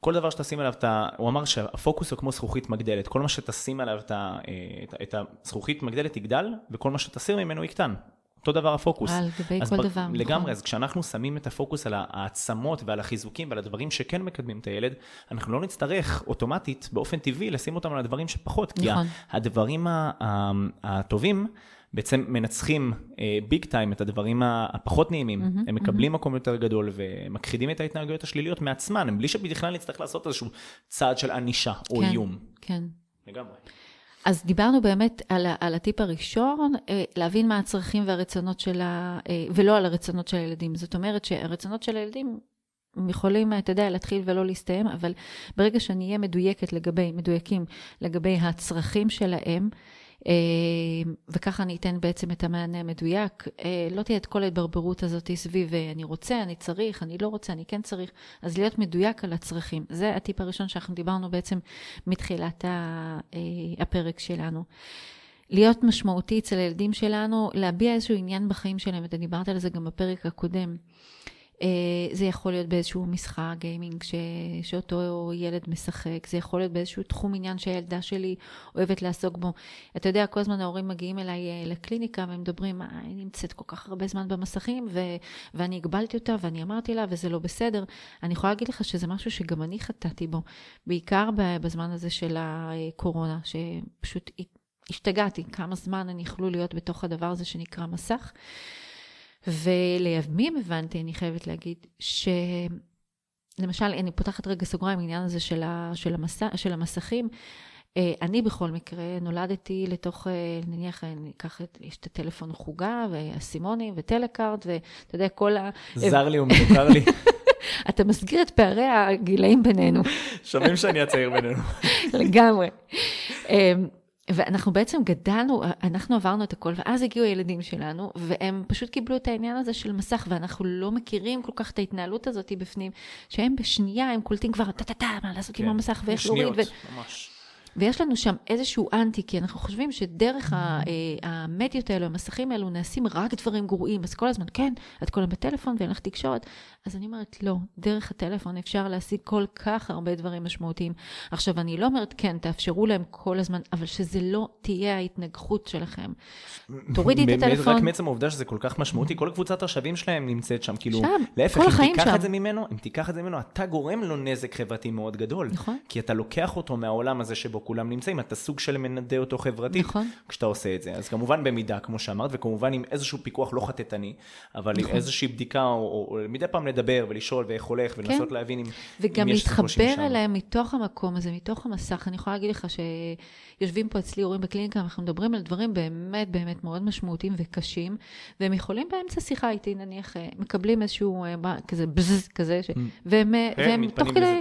כל דבר שתשים עליו את ה... הוא אמר שהפוקוס הוא כמו זכוכית מגדלת. כל מה שתשים עליו את, ה... אה, את, את הזכוכית מגדלת יגדל, וכל מה שתסיר ממנו יקטן. אותו דבר הפוקוס. על גבי כל ב- דבר, נכון. לגמרי, אז כשאנחנו שמים את הפוקוס על העצמות ועל החיזוקים ועל הדברים שכן מקדמים את הילד, אנחנו לא נצטרך אוטומטית, באופן טבעי, לשים אותם על הדברים שפחות. כי נכון. ה- הדברים ה- ה- הטובים בעצם מנצחים ביג טיים את הדברים הפחות נעימים. הם מקבלים מקום יותר גדול ומכחידים את ההתנהגויות השליליות מעצמן, הם בלי שבכלל נצטרך לעשות איזשהו צעד של ענישה או כן, איום. כן. לגמרי. אז דיברנו באמת על, על הטיפ הראשון, אה, להבין מה הצרכים והרצונות של ה... אה, ולא על הרצונות של הילדים. זאת אומרת שהרצונות של הילדים הם יכולים, אתה יודע, להתחיל ולא להסתיים, אבל ברגע שאני אהיה מדויקת לגבי, מדויקים לגבי הצרכים שלהם, אה, וככה אני אתן בעצם את המענה המדויק. אה, לא תהיה את כל ההתברברות הזאת סביב אה, אני רוצה, אני צריך, אני לא רוצה, אני כן צריך. אז להיות מדויק על הצרכים. זה הטיפ הראשון שאנחנו דיברנו בעצם מתחילת אה, הפרק שלנו. להיות משמעותי אצל הילדים שלנו, להביע איזשהו עניין בחיים שלהם, אתה דיברת על זה גם בפרק הקודם. אה, זה יכול להיות באיזשהו משחק גיימינג ש... שאותו ילד משחק, זה יכול להיות באיזשהו תחום עניין שהילדה שלי אוהבת לעסוק בו. אתה יודע, כל הזמן ההורים מגיעים אליי אה, לקליניקה והם מדברים, "אה, היא נמצאת כל כך הרבה זמן במסכים ו... ואני הגבלתי אותה ואני אמרתי לה וזה לא בסדר. אני יכולה להגיד לך שזה משהו שגם אני חטאתי בו, בעיקר בזמן הזה של הקורונה, שפשוט השתגעתי כמה זמן אני יכלו להיות בתוך הדבר הזה שנקרא מסך. ולימים הבנתי, אני חייבת להגיד, שלמשל, אני פותחת רגע סוגריים, העניין הזה של, ה, של, המס, של המסכים. אה, אני בכל מקרה נולדתי לתוך, אה, נניח, אני אקח את, יש את הטלפון חוגה, ואסימונים, וטלקארט, ואתה יודע, כל ה... זר לי ומוכר לי. (laughs) אתה מסגיר את פערי הגילאים בינינו. שומעים שאני הצעיר בינינו. לגמרי. ואנחנו בעצם גדלנו, אנחנו עברנו את הכל, ואז הגיעו הילדים שלנו, והם פשוט קיבלו את העניין הזה של מסך, ואנחנו לא מכירים כל כך את ההתנהלות הזאת בפנים, שהם בשנייה, הם קולטים כבר טה-טה-טה, מה לעשות עם כן, המסך ואיך להוריד. ו... ממש. ויש לנו שם איזשהו אנטי, כי אנחנו חושבים שדרך אה, המדיות האלו, המסכים האלו, נעשים רק דברים גרועים. אז כל הזמן, כן, את כל היום בטלפון ואין לך תקשורת. אז אני אומרת, לא, דרך הטלפון אפשר להשיג כל כך הרבה דברים משמעותיים. עכשיו, אני לא אומרת, כן, תאפשרו להם כל הזמן, אבל שזה לא תהיה ההתנגחות שלכם. תורידי את הטלפון. רק מעצם העובדה שזה כל כך משמעותי, כל קבוצת השווים שלהם נמצאת שם, כאילו, שם, להפך, אם תיקח שם. את זה ממנו, אם תיקח את זה ממנו, אתה גורם לו נזק חברתי מאוד גדול. נכון. כי אתה לוקח אותו מהעולם הזה שבו כולם נמצאים, אתה סוג של מנדה אותו חברתית, נכון. כשאתה עושה את זה. אז כמובן במידה, כמו שאמרת, וכמובן עם איזשהו פיקוח לא חטטני, אבל נכון. עם איזושהי בדיקה, או, או, או מדי פעם לדבר ולשאול ואיך הולך, ולנסות כן. להבין אם, וגם אם יש קושי להתחבר משם. אליהם מתוך המקום הזה, מתוך המסך. אני יכולה להגיד לך שיושבים פה אצלי הורים בקליניקה, אנחנו מדברים על דברים באמת באמת מאוד משמעותיים וקשים, והם יכולים באמצע שיחה איתי, נניח, אה, מקבלים איזשהו אה, כזה בזז כזה, ש... והם, אה, כן, והם תוך כדי...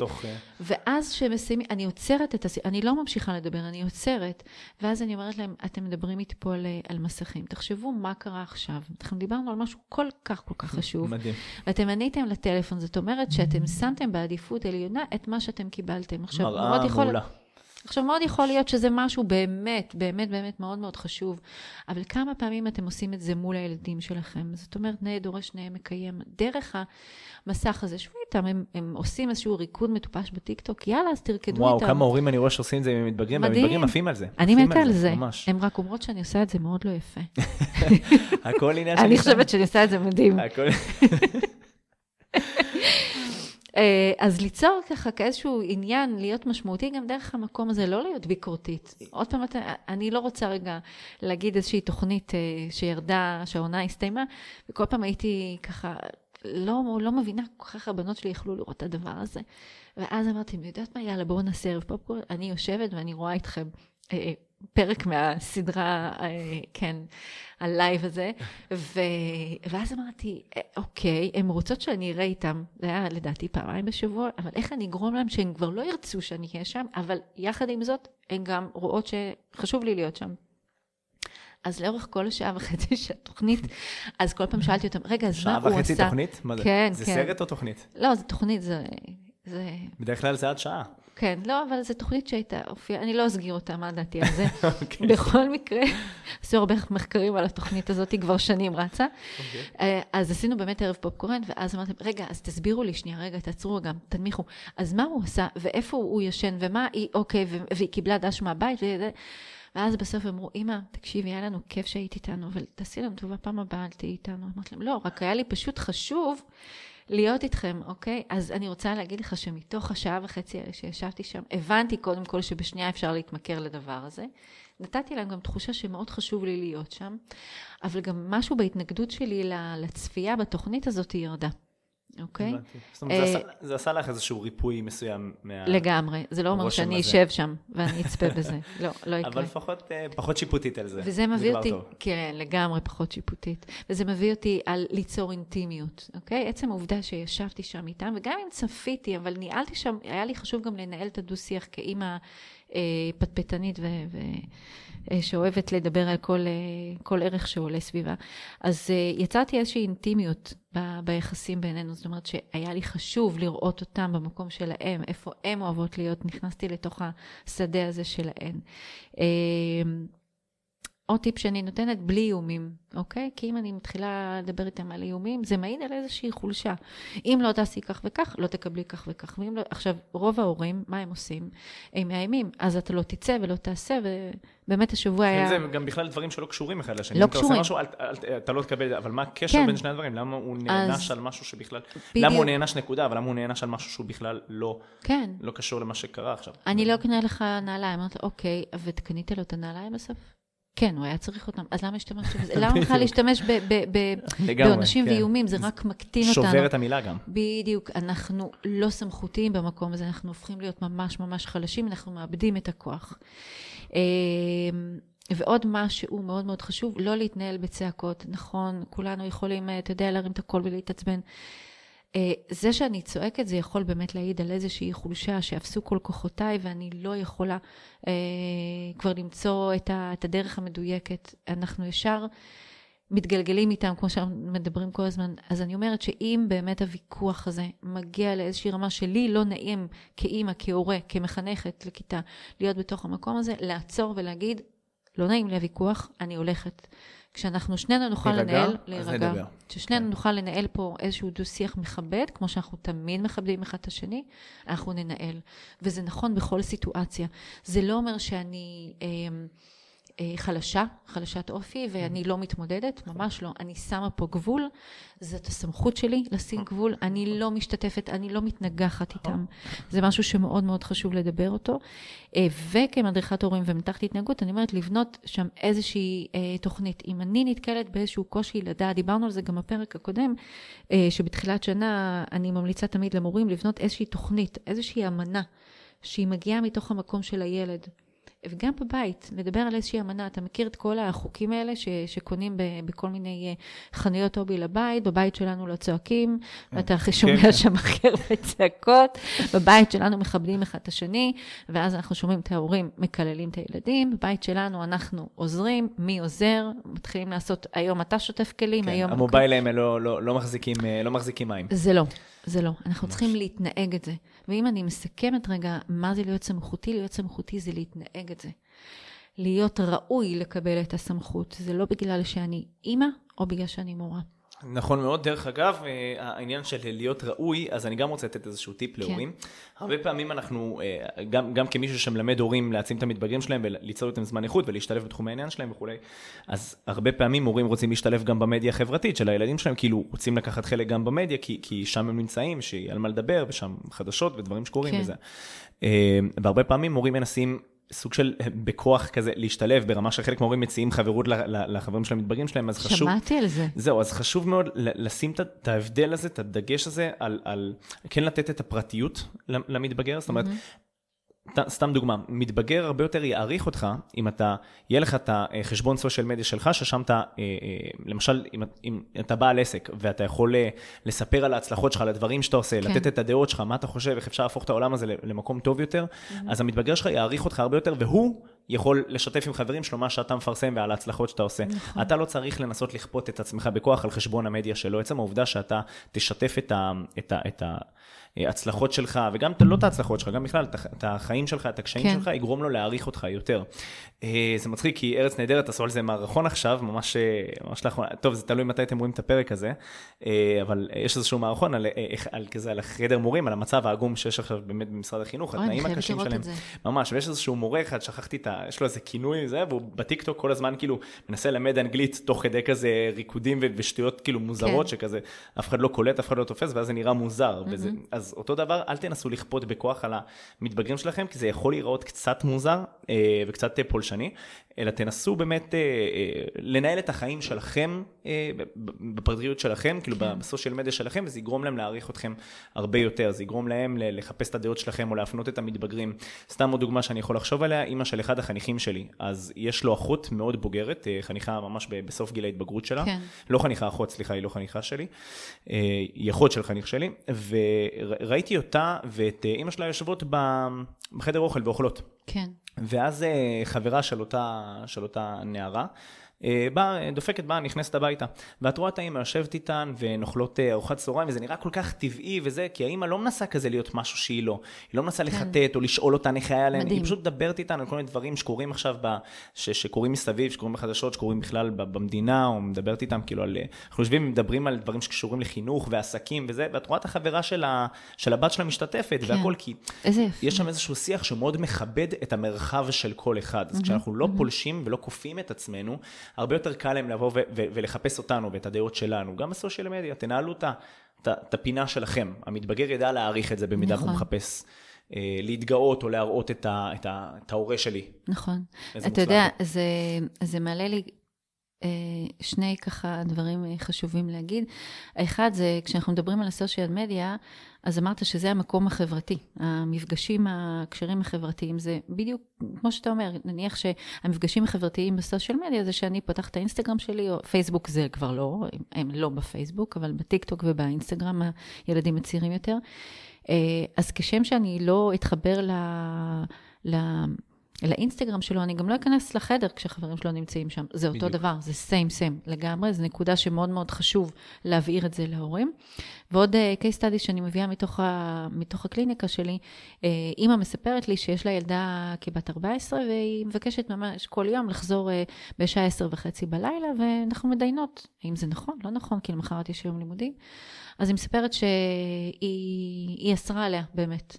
ואז כשהם מסיימים, אני עוצרת את השיחה, אני לא ממשיכה לדבר, אני עוצרת, ואז אני אומרת להם, אתם מדברים איתי פה על, אה, על מסכים, תחשבו מה קרה עכשיו. אנחנו דיברנו על משהו כל כך כל כך חשוב, מדהים. ואתם עניתם לטלפון, זאת אומרת שאתם שמתם בעדיפות עליונה את מה שאתם קיבלתם. עכשיו, מראה יכול, מעולה. עכשיו, מאוד יכול להיות שזה משהו באמת, באמת, באמת מאוד מאוד חשוב, אבל כמה פעמים אתם עושים את זה מול הילדים שלכם? זאת אומרת, נאה דורש, נאה מקיים. דרך המסך הזה, שבו איתם, הם, הם עושים איזשהו ריקוד מטופש בטיקטוק, יאללה, אז תרקדו וואו, איתם. כמה הורים אני רואה שעושים את זה עם מתבגרים, מדהים. והמתבגרים עפים על זה. אני מתה על זה. ממש. הן רק אומרות שאני עושה את זה מאוד לא יפה. (laughs) הכל עניין של אני. חושבת שאני עושה את זה מדהים. (laughs) אה, אז ליצור ככה כאיזשהו עניין, להיות משמעותי גם דרך המקום הזה, לא להיות ביקורתית. עוד פעם, אני לא רוצה רגע להגיד איזושהי תוכנית אה, שירדה, שהעונה הסתיימה, וכל פעם הייתי ככה, לא, לא מבינה כל כך הבנות שלי יכלו לראות את הדבר הזה. ואז אמרתי, יודעת מה, יאללה, בואו נעשה ערב פופקורן. אני יושבת ואני רואה איתכם אה, אה, פרק מהסדרה, אה, כן, ה live הזה, ו... ואז אמרתי, "אה, אוקיי, הן רוצות שאני אראה איתם, זה היה לדעתי פעמיים בשבוע, אבל איך אני אגרום להם שהם כבר לא ירצו שאני אהיה שם, אבל יחד עם זאת, הן גם רואות שחשוב לי להיות שם. אז לאורך כל השעה וחצי (laughs) של התוכנית, אז כל פעם שאלתי אותם, רגע, אז מה שעה הוא עשה? וחצי תוכנית? מה זה? כן, זה כן. סרט או תוכנית? לא, זו תוכנית, זה... זה... בדרך כלל זה עד שעה. כן, לא, אבל זו תוכנית שהייתה, הופיעה, אני לא אסגיר אותה, מה דעתי על זה. (laughs) אוקיי. בכל מקרה, עשו הרבה מחקרים על התוכנית הזאת, היא כבר שנים רצה. אוקיי. אה, אז עשינו באמת ערב פופקורן, ואז אמרתם, רגע, אז תסבירו לי שנייה, רגע, תעצרו גם, תנמיכו. אז מה הוא עשה, ואיפה הוא ישן, ומה היא, אוקיי, והיא קיבלה דש מהבית. ואז בסוף אמרו, אמא, תקשיבי, היה לנו כיף שהיית איתנו, אבל תעשי לנו טובה, פעם הבאה אל תהיי איתנו. אמרתי להם, לא, רק היה לי פשוט חשוב להיות איתכם, אוקיי? אז אני רוצה להגיד לך שמתוך השעה וחצי האלה שישבתי שם, הבנתי קודם כל שבשנייה אפשר להתמכר לדבר הזה. נתתי להם גם תחושה שמאוד חשוב לי להיות שם, אבל גם משהו בהתנגדות שלי לצפייה בתוכנית הזאת ירדה, אוקיי? הבנתי. זאת אומרת, זה אה, עשה- זה עשה לך איזשהו ריפוי מסוים מה... לגמרי. זה לא אומר שאני. אשב שם ואני אצפה (laughs) בזה. לא, לא יקרה. אבל לפחות אה, פחות שיפוטית על זה. וזה מביא אותי. כן, לגמרי פחות שיפוטית. וזה מביא אותי על ליצור אינטימיות, אוקיי? עצם העובדה שישבתי שם איתם, וגם אם צפיתי, אבל ניהלתי שם, היה לי חשוב גם לנהל את הדו-שיח כאימא אה, פטפטנית ו... אה, שאוהבת לדבר על כל, אה, כל ערך שעולה סביבה. אז אה, יצרתי איזושהי אינטימיות ב- ביחסים בינינו, זאת אומרת שהיה לי חשוב לראות אותם במקום שלהם, איפה הם אוהבות להיות, נכנסתי לתוך השדה הזה שלהן. עוד טיפ שאני נותנת, בלי איומים, אוקיי? כי אם אני מתחילה לדבר איתם על איומים, זה מעיד על איזושהי חולשה. אם לא תעשי כך וכך, לא תקבלי כך וכך. ואם לא... עכשיו, רוב ההורים, מה הם עושים? הם מאיימים, אז אתה לא תצא ולא תעשה, ובאמת השבוע היה... זה גם בכלל דברים שלא קשורים אחד לשני. לא אם אתה קשורים. עושה משהו, אל- אל- אתה לא תקבל אבל מה הקשר כן. בין שני הדברים? למה הוא נענש על משהו שבכלל... בדיוק. למה הוא נענש נקודה, אבל למה הוא נענש על משהו שהוא בכלל לא כן. לא קשור למה שקרה עכשיו? אני לא אקנה לך נעליים. אמרת, אוקיי, וקנית לו את הנעליים בסוף? כן, הוא היה צריך אותם. אז למה השתמשת בזה? (laughs) למה בכלל להשתמש בעונשים כן. ואיומים? זה רק מקטין אותנו. שובר את המילה גם. בדיוק, אנחנו לא סמכותיים במקום הזה, אנחנו הופכים להיות ממש ממש חלשים, אנחנו מאבדים את הכוח. אמ, ועוד משהו מאוד מאוד חשוב, לא להתנהל בצעקות. נכון, כולנו יכולים, אה, אתה יודע, להרים את הקול ולהתעצבן. אה, זה שאני צועקת, זה יכול באמת להעיד על איזושהי חולשה שאפסו כל כוחותיי ואני לא יכולה אה, כבר למצוא את, ה, את הדרך המדויקת. אנחנו ישר מתגלגלים איתם, כמו שאנחנו מדברים כל הזמן. אז אני אומרת שאם באמת הוויכוח הזה מגיע לאיזושהי רמה שלי לא נעים כאימא, כהורה, כמחנכת לכיתה, להיות בתוך המקום הזה, לעצור ולהגיד, לא נעים לי הוויכוח, אני הולכת. כשאנחנו שנינו נוכל להירגע, לנהל, להירגע. כששנינו כן. נוכל לנהל פה איזשהו דו-שיח מכבד, כמו שאנחנו תמיד מכבדים אחד את השני, אנחנו ננהל. וזה נכון בכל סיטואציה. זה לא אומר שאני... אה, חלשה, חלשת אופי, ואני לא מתמודדת, ממש לא. אני שמה פה גבול, זאת הסמכות שלי לשים גבול, אני לא משתתפת, אני לא מתנגחת איתם. זה משהו שמאוד מאוד חשוב לדבר אותו. אה, וכמדריכת הורים ומתחת התנהגות, אני אומרת לבנות שם איזושהי אה, תוכנית. אם אני נתקלת באיזשהו קושי לדעת, דיברנו על זה גם בפרק הקודם, אה, שבתחילת שנה אני ממליצה תמיד למורים לבנות איזושהי תוכנית, איזושהי אמנה, שהיא מגיעה מתוך המקום של הילד. וגם בבית, לדבר על איזושהי אמנה. אתה מכיר את כל החוקים האלה ש, שקונים ב, בכל מיני אה, חנויות הובי לבית, בבית שלנו לא צועקים, כן. ואתה שומע כן. שם הכי הרבה צעקות, בבית שלנו מכבדים אחד את השני, ואז אנחנו שומעים את ההורים מקללים את הילדים, בבית שלנו אנחנו עוזרים, מי עוזר, מתחילים לעשות, היום אתה שוטף כלים, כן, היום... המוביילים לא, לא, לא, מחזיקים, אה, לא מחזיקים מים. זה לא. זה לא. אנחנו ממש. צריכים להתנהג את זה. ואם אני מסכמת רגע, מה זה להיות סמכותי? להיות סמכותי זה להתנהג את זה. להיות ראוי לקבל את הסמכות. זה לא בגלל שאני אימא, או בגלל שאני מורה. נכון מאוד. דרך אגב, אה, העניין של להיות ראוי, אז אני גם רוצה לתת איזשהו טיפ כן. להורים. הרבה פעמים אנחנו, אה, גם, גם כמישהו שמלמד הורים להעצים את המתבגרים שלהם וליצור איתם זמן איכות ולהשתלב בתחומי העניין שלהם וכולי, אז הרבה פעמים הורים רוצים להשתלב גם במדיה החברתית של הילדים שלהם, כאילו רוצים לקחת חלק גם במדיה, כי, כי שם הם נמצאים, שיהיה על מה לדבר, ושם חדשות ודברים שקורים כן. וזה. אה, והרבה פעמים הורים מנסים סוג של בכוח כזה להשתלב ברמה שחלק מההורים מציעים חברות לחברים של המתבגרים שלהם, אז חשוב... שמעתי על זה. זהו, אז חשוב מאוד לשים את ההבדל הזה, את הדגש הזה, על, על כן לתת את הפרטיות למתבגר, זאת אומרת, mm-hmm. סתם דוגמה, מתבגר הרבה יותר יעריך אותך אם אתה, יהיה לך את החשבון סושיאל מדיה שלך, ששם אתה, אה, למשל, אם, אם אתה בעל עסק ואתה יכול אה, לספר על ההצלחות שלך, על הדברים שאתה עושה, כן. לתת את הדעות שלך, מה אתה חושב, איך אפשר להפוך את העולם הזה למקום טוב יותר, mm-hmm. אז המתבגר שלך יעריך אותך הרבה יותר, והוא יכול לשתף עם חברים שלו מה שאתה מפרסם ועל ההצלחות שאתה עושה. נכון. אתה לא צריך לנסות לכפות את עצמך בכוח על חשבון המדיה שלו. עצם העובדה שאתה תשתף את ה... את ה, את ה ההצלחות שלך, וגם לא את ההצלחות שלך, גם בכלל את החיים שלך, את הקשיים כן. שלך, יגרום לו להעריך אותך יותר. אה, זה מצחיק, כי ארץ נהדרת עשו על זה מערכון עכשיו, ממש, אה, ממש לאחרונה, טוב, זה תלוי מתי אתם רואים את הפרק הזה, אה, אבל יש איזשהו מערכון על, על כזה, על החדר מורים, על המצב העגום שיש עכשיו באמת במשרד החינוך, התנאים הקשים שלהם. ממש, ויש איזשהו מורה אחד, שכחתי את ה... יש לו איזה כינוי, זה, והוא בטיקטוק כל הזמן כאילו מנסה ללמד אנגלית תוך כדי כזה ריקודים ושטויות כאילו מוזרות, כן. שכזה אף אחד לא קולט, אף אחד לא תופס, ואז זה נראה מוזר. Mm-hmm. וזה, אז אותו דבר, אל תנסו לכפות בכוח על המתבגרים שלכם, כי זה יכול להיראות קצת מוזר וקצת פולשני. אלא תנסו באמת אה, אה, לנהל את החיים שלכם, אה, בפרטיות שלכם, כאילו כן. בסושיאל מדיה שלכם, וזה יגרום להם להעריך אתכם הרבה יותר, זה יגרום להם לחפש את הדעות שלכם או להפנות את המתבגרים. סתם עוד דוגמה שאני יכול לחשוב עליה, אימא של אחד החניכים שלי, אז יש לו אחות מאוד בוגרת, אה, חניכה ממש בסוף גיל ההתבגרות שלה, כן. לא חניכה אחות, סליחה, היא לא חניכה שלי, אה, היא אחות של חניך שלי, וראיתי אותה ואת אה, אימא שלה יושבות בחדר אוכל ואוכלות. כן. ואז אה, חברה של אותה, של אותה נערה, אה, באה, דופקת, באה, נכנסת הביתה. ואת רואה את האמא יושבת איתן ונאכלות אה, ארוחת צהריים, וזה נראה כל כך טבעי וזה, כי האמא לא מנסה כזה להיות משהו שהיא לא. היא לא מנסה כן. לחטט או לשאול אותן איך היה להם, היא פשוט מדברת איתן על כל מיני דברים שקורים עכשיו, ב, ש, שקורים מסביב, שקורים בחדשות, שקורים בכלל במדינה, או מדברת איתן כאילו על... אנחנו יושבים ומדברים על דברים שקשורים לחינוך ועסקים וזה, ואת רואה את החברה של, ה, של הבת שלה משתתפת כן. והכל, כי יש שם איזשהו שיח שמאוד מכבד את המרחב של כל אחד. אז כשאנחנו לא פולשים ולא כופים את עצמנו, הרבה יותר קל להם לבוא ו- ו- ולחפש אותנו ואת הדעות שלנו. גם בסושיאל מדיה, תנהלו את הפינה שלכם. המתבגר ידע להעריך את זה במידה נכון. והוא מחפש. אה, להתגאות או להראות את, ההורה שלי. נכון. אתה יודע, זה, זה מעלה לי שני ככה דברים אה, חשובים להגיד. האחד זה, כשאנחנו מדברים על הסושיאל מדיה, אז אמרת שזה המקום החברתי. המפגשים, הקשרים החברתיים, זה בדיוק כמו שאתה אומר, נניח שהמפגשים החברתיים בסושיאל מדיה זה שאני פותחת את האינסטגרם שלי, או פייסבוק זה כבר לא, הם לא בפייסבוק, אבל בטיק טוק ובאינסטגרם הילדים הצעירים יותר. אה, אז כשם שאני לא אתחבר ל... ל לאינסטגרם שלו, אני גם לא אכנס לחדר כשחברים שלו נמצאים שם. זה אותו בדיוק. דבר, זה סיים סיים לגמרי, זו נקודה שמאוד מאוד חשוב להבהיר את זה להורים. ועוד uh, case study שאני מביאה מתוך, ה, מתוך הקליניקה שלי, uh, אימא מספרת לי שיש לה ילדה כבת 14, והיא מבקשת ממש כל יום לחזור uh, בשעה 10 וחצי בלילה, ואנחנו מדיינות, האם זה נכון, לא נכון, כי למחרת יש יום לימודים. אז היא מספרת שהיא אסרה עליה באמת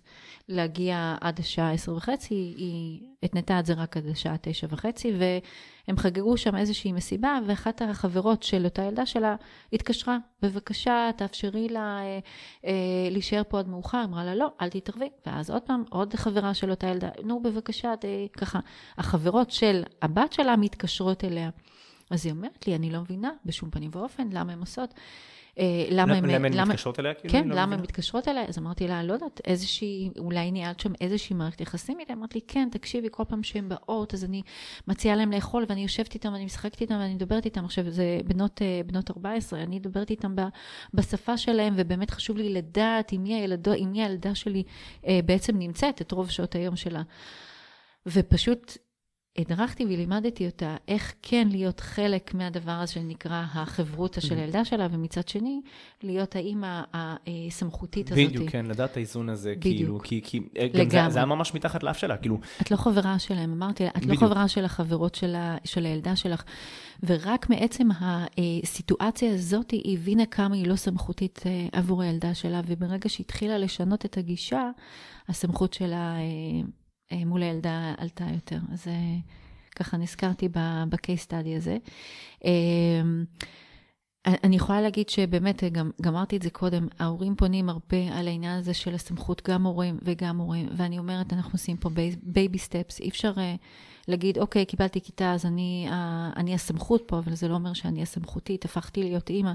להגיע עד השעה 10 וחצי, היא... התנתה את זה רק עד השעה תשע וחצי, והם חגגו שם איזושהי מסיבה, ואחת החברות של אותה ילדה שלה התקשרה, בבקשה, תאפשרי לה אה, אה, להישאר פה עד מאוחר. אמרה לה, לא, אל תתערבי. ואז עוד פעם, עוד חברה של אותה ילדה, נו, בבקשה, ת... ככה. החברות של הבת שלה מתקשרות אליה. אז היא אומרת לי, אני לא מבינה בשום פנים ואופן למה הן עושות. אה, למה הן... למה הן מתקשרות אליה? כן, למה הן מתקשרות אליה? אז אמרתי לה, לא יודעת, איזושהי, אולי ניהלת שם איזושהי מערכת יחסים איתה? אמרתי לי, כן, תקשיבי, כל פעם שהן באות, אז אני מציעה להן לאכול, ואני יושבת איתן, ואני משחקת איתן, ואני מדברת איתן. עכשיו, זה בנות, אה, בנות 14, אני מדברת איתן בשפה שלהן, ובאמת חשוב לי לדעת עם מי, הילדו, עם מי הילדה שלי אה, בעצם נמצאת את רוב שעות היום שלה. ופשוט הדרכתי ולימדתי אותה איך כן להיות חלק מהדבר הזה שנקרא החברותא של הילדה שלה, ומצד שני, להיות האימא הסמכותית הזאת. בדיוק, כן, לדעת האיזון הזה, בדיוק. כאילו, כי, כי גם זה, זה היה ממש מתחת לאף שלה, כאילו. את לא חברה שלהם, אמרתי לה, את לא בדיוק. לא חברה של החברות של, ה, של הילדה שלך, ורק מעצם הסיטואציה הזאת היא הבינה כמה היא לא סמכותית אה, עבור הילדה שלה, וברגע שהתחילה לשנות את הגישה, הסמכות שלה... אה, מול הילדה עלתה יותר. אז אה, ככה נזכרתי ב-case study הזה. אה, אני יכולה להגיד שבאמת, גם אמרתי את זה קודם, ההורים פונים הרבה על העניין הזה של הסמכות, גם הורים וגם הורים, ואני אומרת, אנחנו עושים פה baby steps, אי אפשר להגיד, אוקיי, קיבלתי כיתה, אז אני, אני הסמכות פה, אבל זה לא אומר שאני הסמכותית, הפכתי להיות אימא.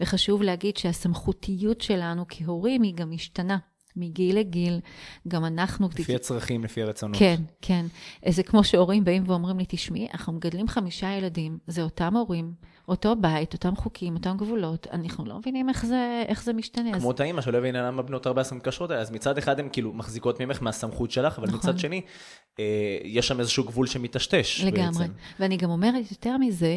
וחשוב להגיד שהסמכותיות שלנו כהורים היא גם משתנה. מגיל לגיל, גם אנחנו... לפי הצרכים, לפי הרצונות. כן, כן. זה כמו שהורים באים ואומרים לי, תשמעי, אנחנו מגדלים חמישה ילדים, זה אותם הורים, אותו בית, אותם חוקים, אותם גבולות, אנחנו לא מבינים איך זה, איך זה משתנה. כמו אותה אימא שלא הבינה למה בנות 14 מתקשרות אז מצד אחד הן כאילו מחזיקות ממך מהסמכות שלך, אבל נכון. מצד שני, אה, יש שם איזשהו גבול שמטשטש לגמרי. בעצם. לגמרי. ואני גם אומרת יותר מזה,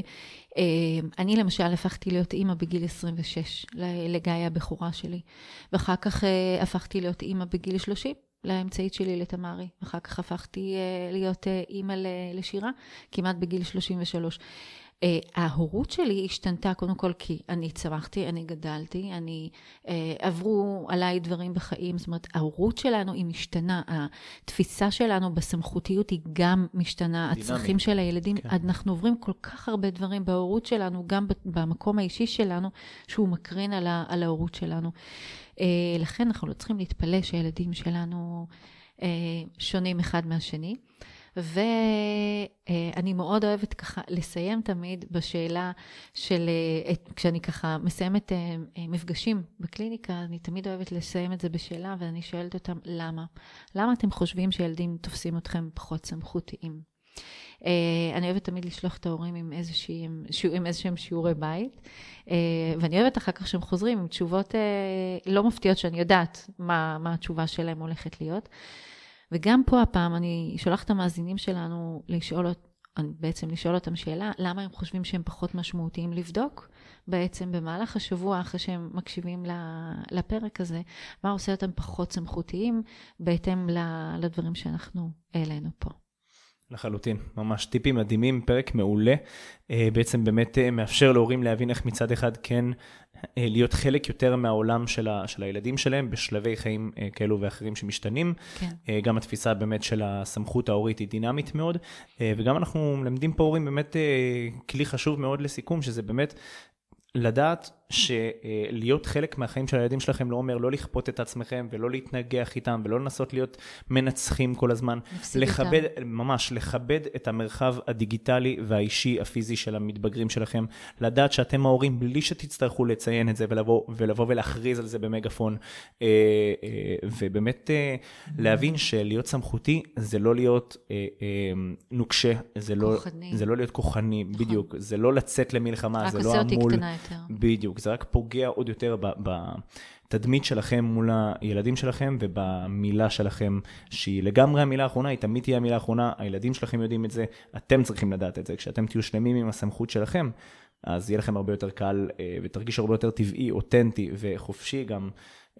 אני למשל הפכתי להיות אימא בגיל 26 לגיא הבכורה שלי, ואחר כך אה, הפכתי להיות אימא בגיל 30 לאמצעית שלי לתמרי, ואחר כך הפכתי אה, להיות אימא לשירה כמעט בגיל 33. Uh, ההורות שלי השתנתה קודם כל כי אני צמחתי, אני גדלתי, אני, uh, עברו עליי דברים בחיים, זאת אומרת, ההורות שלנו היא משתנה, התפיסה שלנו בסמכותיות היא גם משתנה, דינמי. הצרכים של הילדים, כן. אנחנו עוברים כל כך הרבה דברים בהורות שלנו, גם במקום האישי שלנו, שהוא מקרין על, ה, על ההורות שלנו. Uh, לכן אנחנו לא צריכים להתפלא שהילדים שלנו uh, שונים אחד מהשני. ואני מאוד אוהבת ככה לסיים תמיד בשאלה של, אה, כשאני ככה מסיימת אה, אה, מפגשים בקליניקה, אני תמיד אוהבת לסיים את זה בשאלה, ואני שואלת אותם, למה? למה אתם חושבים שילדים תופסים אתכם פחות סמכותיים? אני אוהבת תמיד לשלוח את ההורים עם איזשהם, עם איזשהם שיעורי בית, ואני אוהבת אחר כך שהם חוזרים עם תשובות לא מפתיעות, שאני יודעת מה, מה התשובה שלהם הולכת להיות. וגם פה הפעם אני שולחת את המאזינים שלנו לשאול, בעצם לשאול אותם שאלה, למה הם חושבים שהם פחות משמעותיים לבדוק בעצם במהלך השבוע, אחרי שהם מקשיבים לפרק הזה, מה עושה אותם פחות סמכותיים בהתאם לדברים שאנחנו העלינו פה. לחלוטין, ממש טיפים מדהימים, פרק מעולה. אה, בעצם באמת אה, מאפשר להורים להבין איך מצד אחד כן אה, להיות חלק יותר מהעולם של, ה, של הילדים שלהם בשלבי חיים כאלו ואחרים שמשתנים. כן. גם התפיסה באמת של הסמכות ההורית היא דינמית מאוד, וגם אנחנו מלמדים פה הורים באמת כלי חשוב מאוד לסיכום, שזה באמת לדעת שלהיות חלק מהחיים של הילדים שלכם לא אומר לא לכפות את עצמכם ולא להתנגח איתם ולא לנסות להיות מנצחים כל הזמן. לכבד, איתם. ממש, לכבד את המרחב הדיגיטלי והאישי הפיזי של המתבגרים שלכם. לדעת שאתם ההורים בלי שתצטרכו לציין את זה ולבוא, ולבוא ולהכריז על זה במגפון. אה, אה, ובאמת אה, להבין שלהיות סמכותי זה לא להיות נוקשה, זה לא, זה לא להיות כוחני, נכון. בדיוק. זה לא לצאת למלחמה, זה לא המול... רק עושה אותי קטנה יותר. בדיוק. זה רק פוגע עוד יותר בתדמית שלכם מול הילדים שלכם ובמילה שלכם, שהיא לגמרי המילה האחרונה, היא תמיד תהיה המילה האחרונה, הילדים שלכם יודעים את זה, אתם צריכים לדעת את זה. כשאתם תהיו שלמים עם הסמכות שלכם, אז יהיה לכם הרבה יותר קל אה, ותרגיש הרבה יותר טבעי, אותנטי וחופשי גם.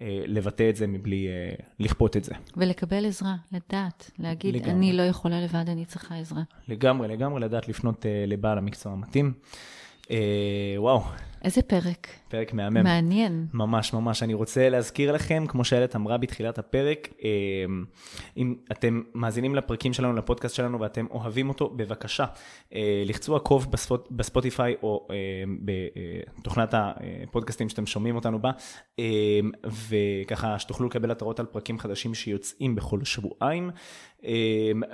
אה, לבטא את זה מבלי אה, לכפות את זה. ולקבל עזרה, לדעת, להגיד, לגמרי. אני לא יכולה לבד, אני צריכה עזרה. לגמרי, לגמרי, לדעת לפנות לבעל המקצוע המתאים. וואו, איזה פרק. פרק מהמם. מעניין. ממש ממש. אני רוצה להזכיר לכם, כמו שאיילת אמרה בתחילת הפרק, אה, אם אתם מאזינים לפרקים שלנו, לפודקאסט שלנו, ואתם אוהבים אותו, בבקשה, אה, לחצו עקוב בספוט, בספוטיפיי או אה, בתוכנת הפודקאסטים שאתם שומעים אותנו בה, וככה שתוכלו לקבל התראות על פרקים חדשים שיוצאים בכל שבועיים.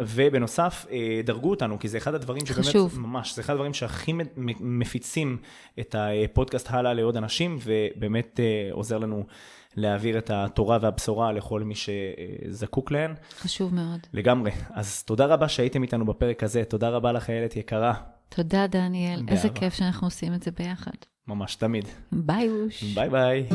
ובנוסף, דרגו אותנו, כי זה אחד הדברים שבאמת, חשוב. ממש, זה אחד הדברים שהכי מפיצים את הפודקאסט הלאה לעוד אנשים, ובאמת עוזר לנו להעביר את התורה והבשורה לכל מי שזקוק להן. חשוב מאוד. לגמרי. אז תודה רבה שהייתם איתנו בפרק הזה, תודה רבה לך, איילת יקרה. תודה, דניאל. באהבה. איזה כיף שאנחנו עושים את זה ביחד. ממש, תמיד. ביי אוש. ביי ביי.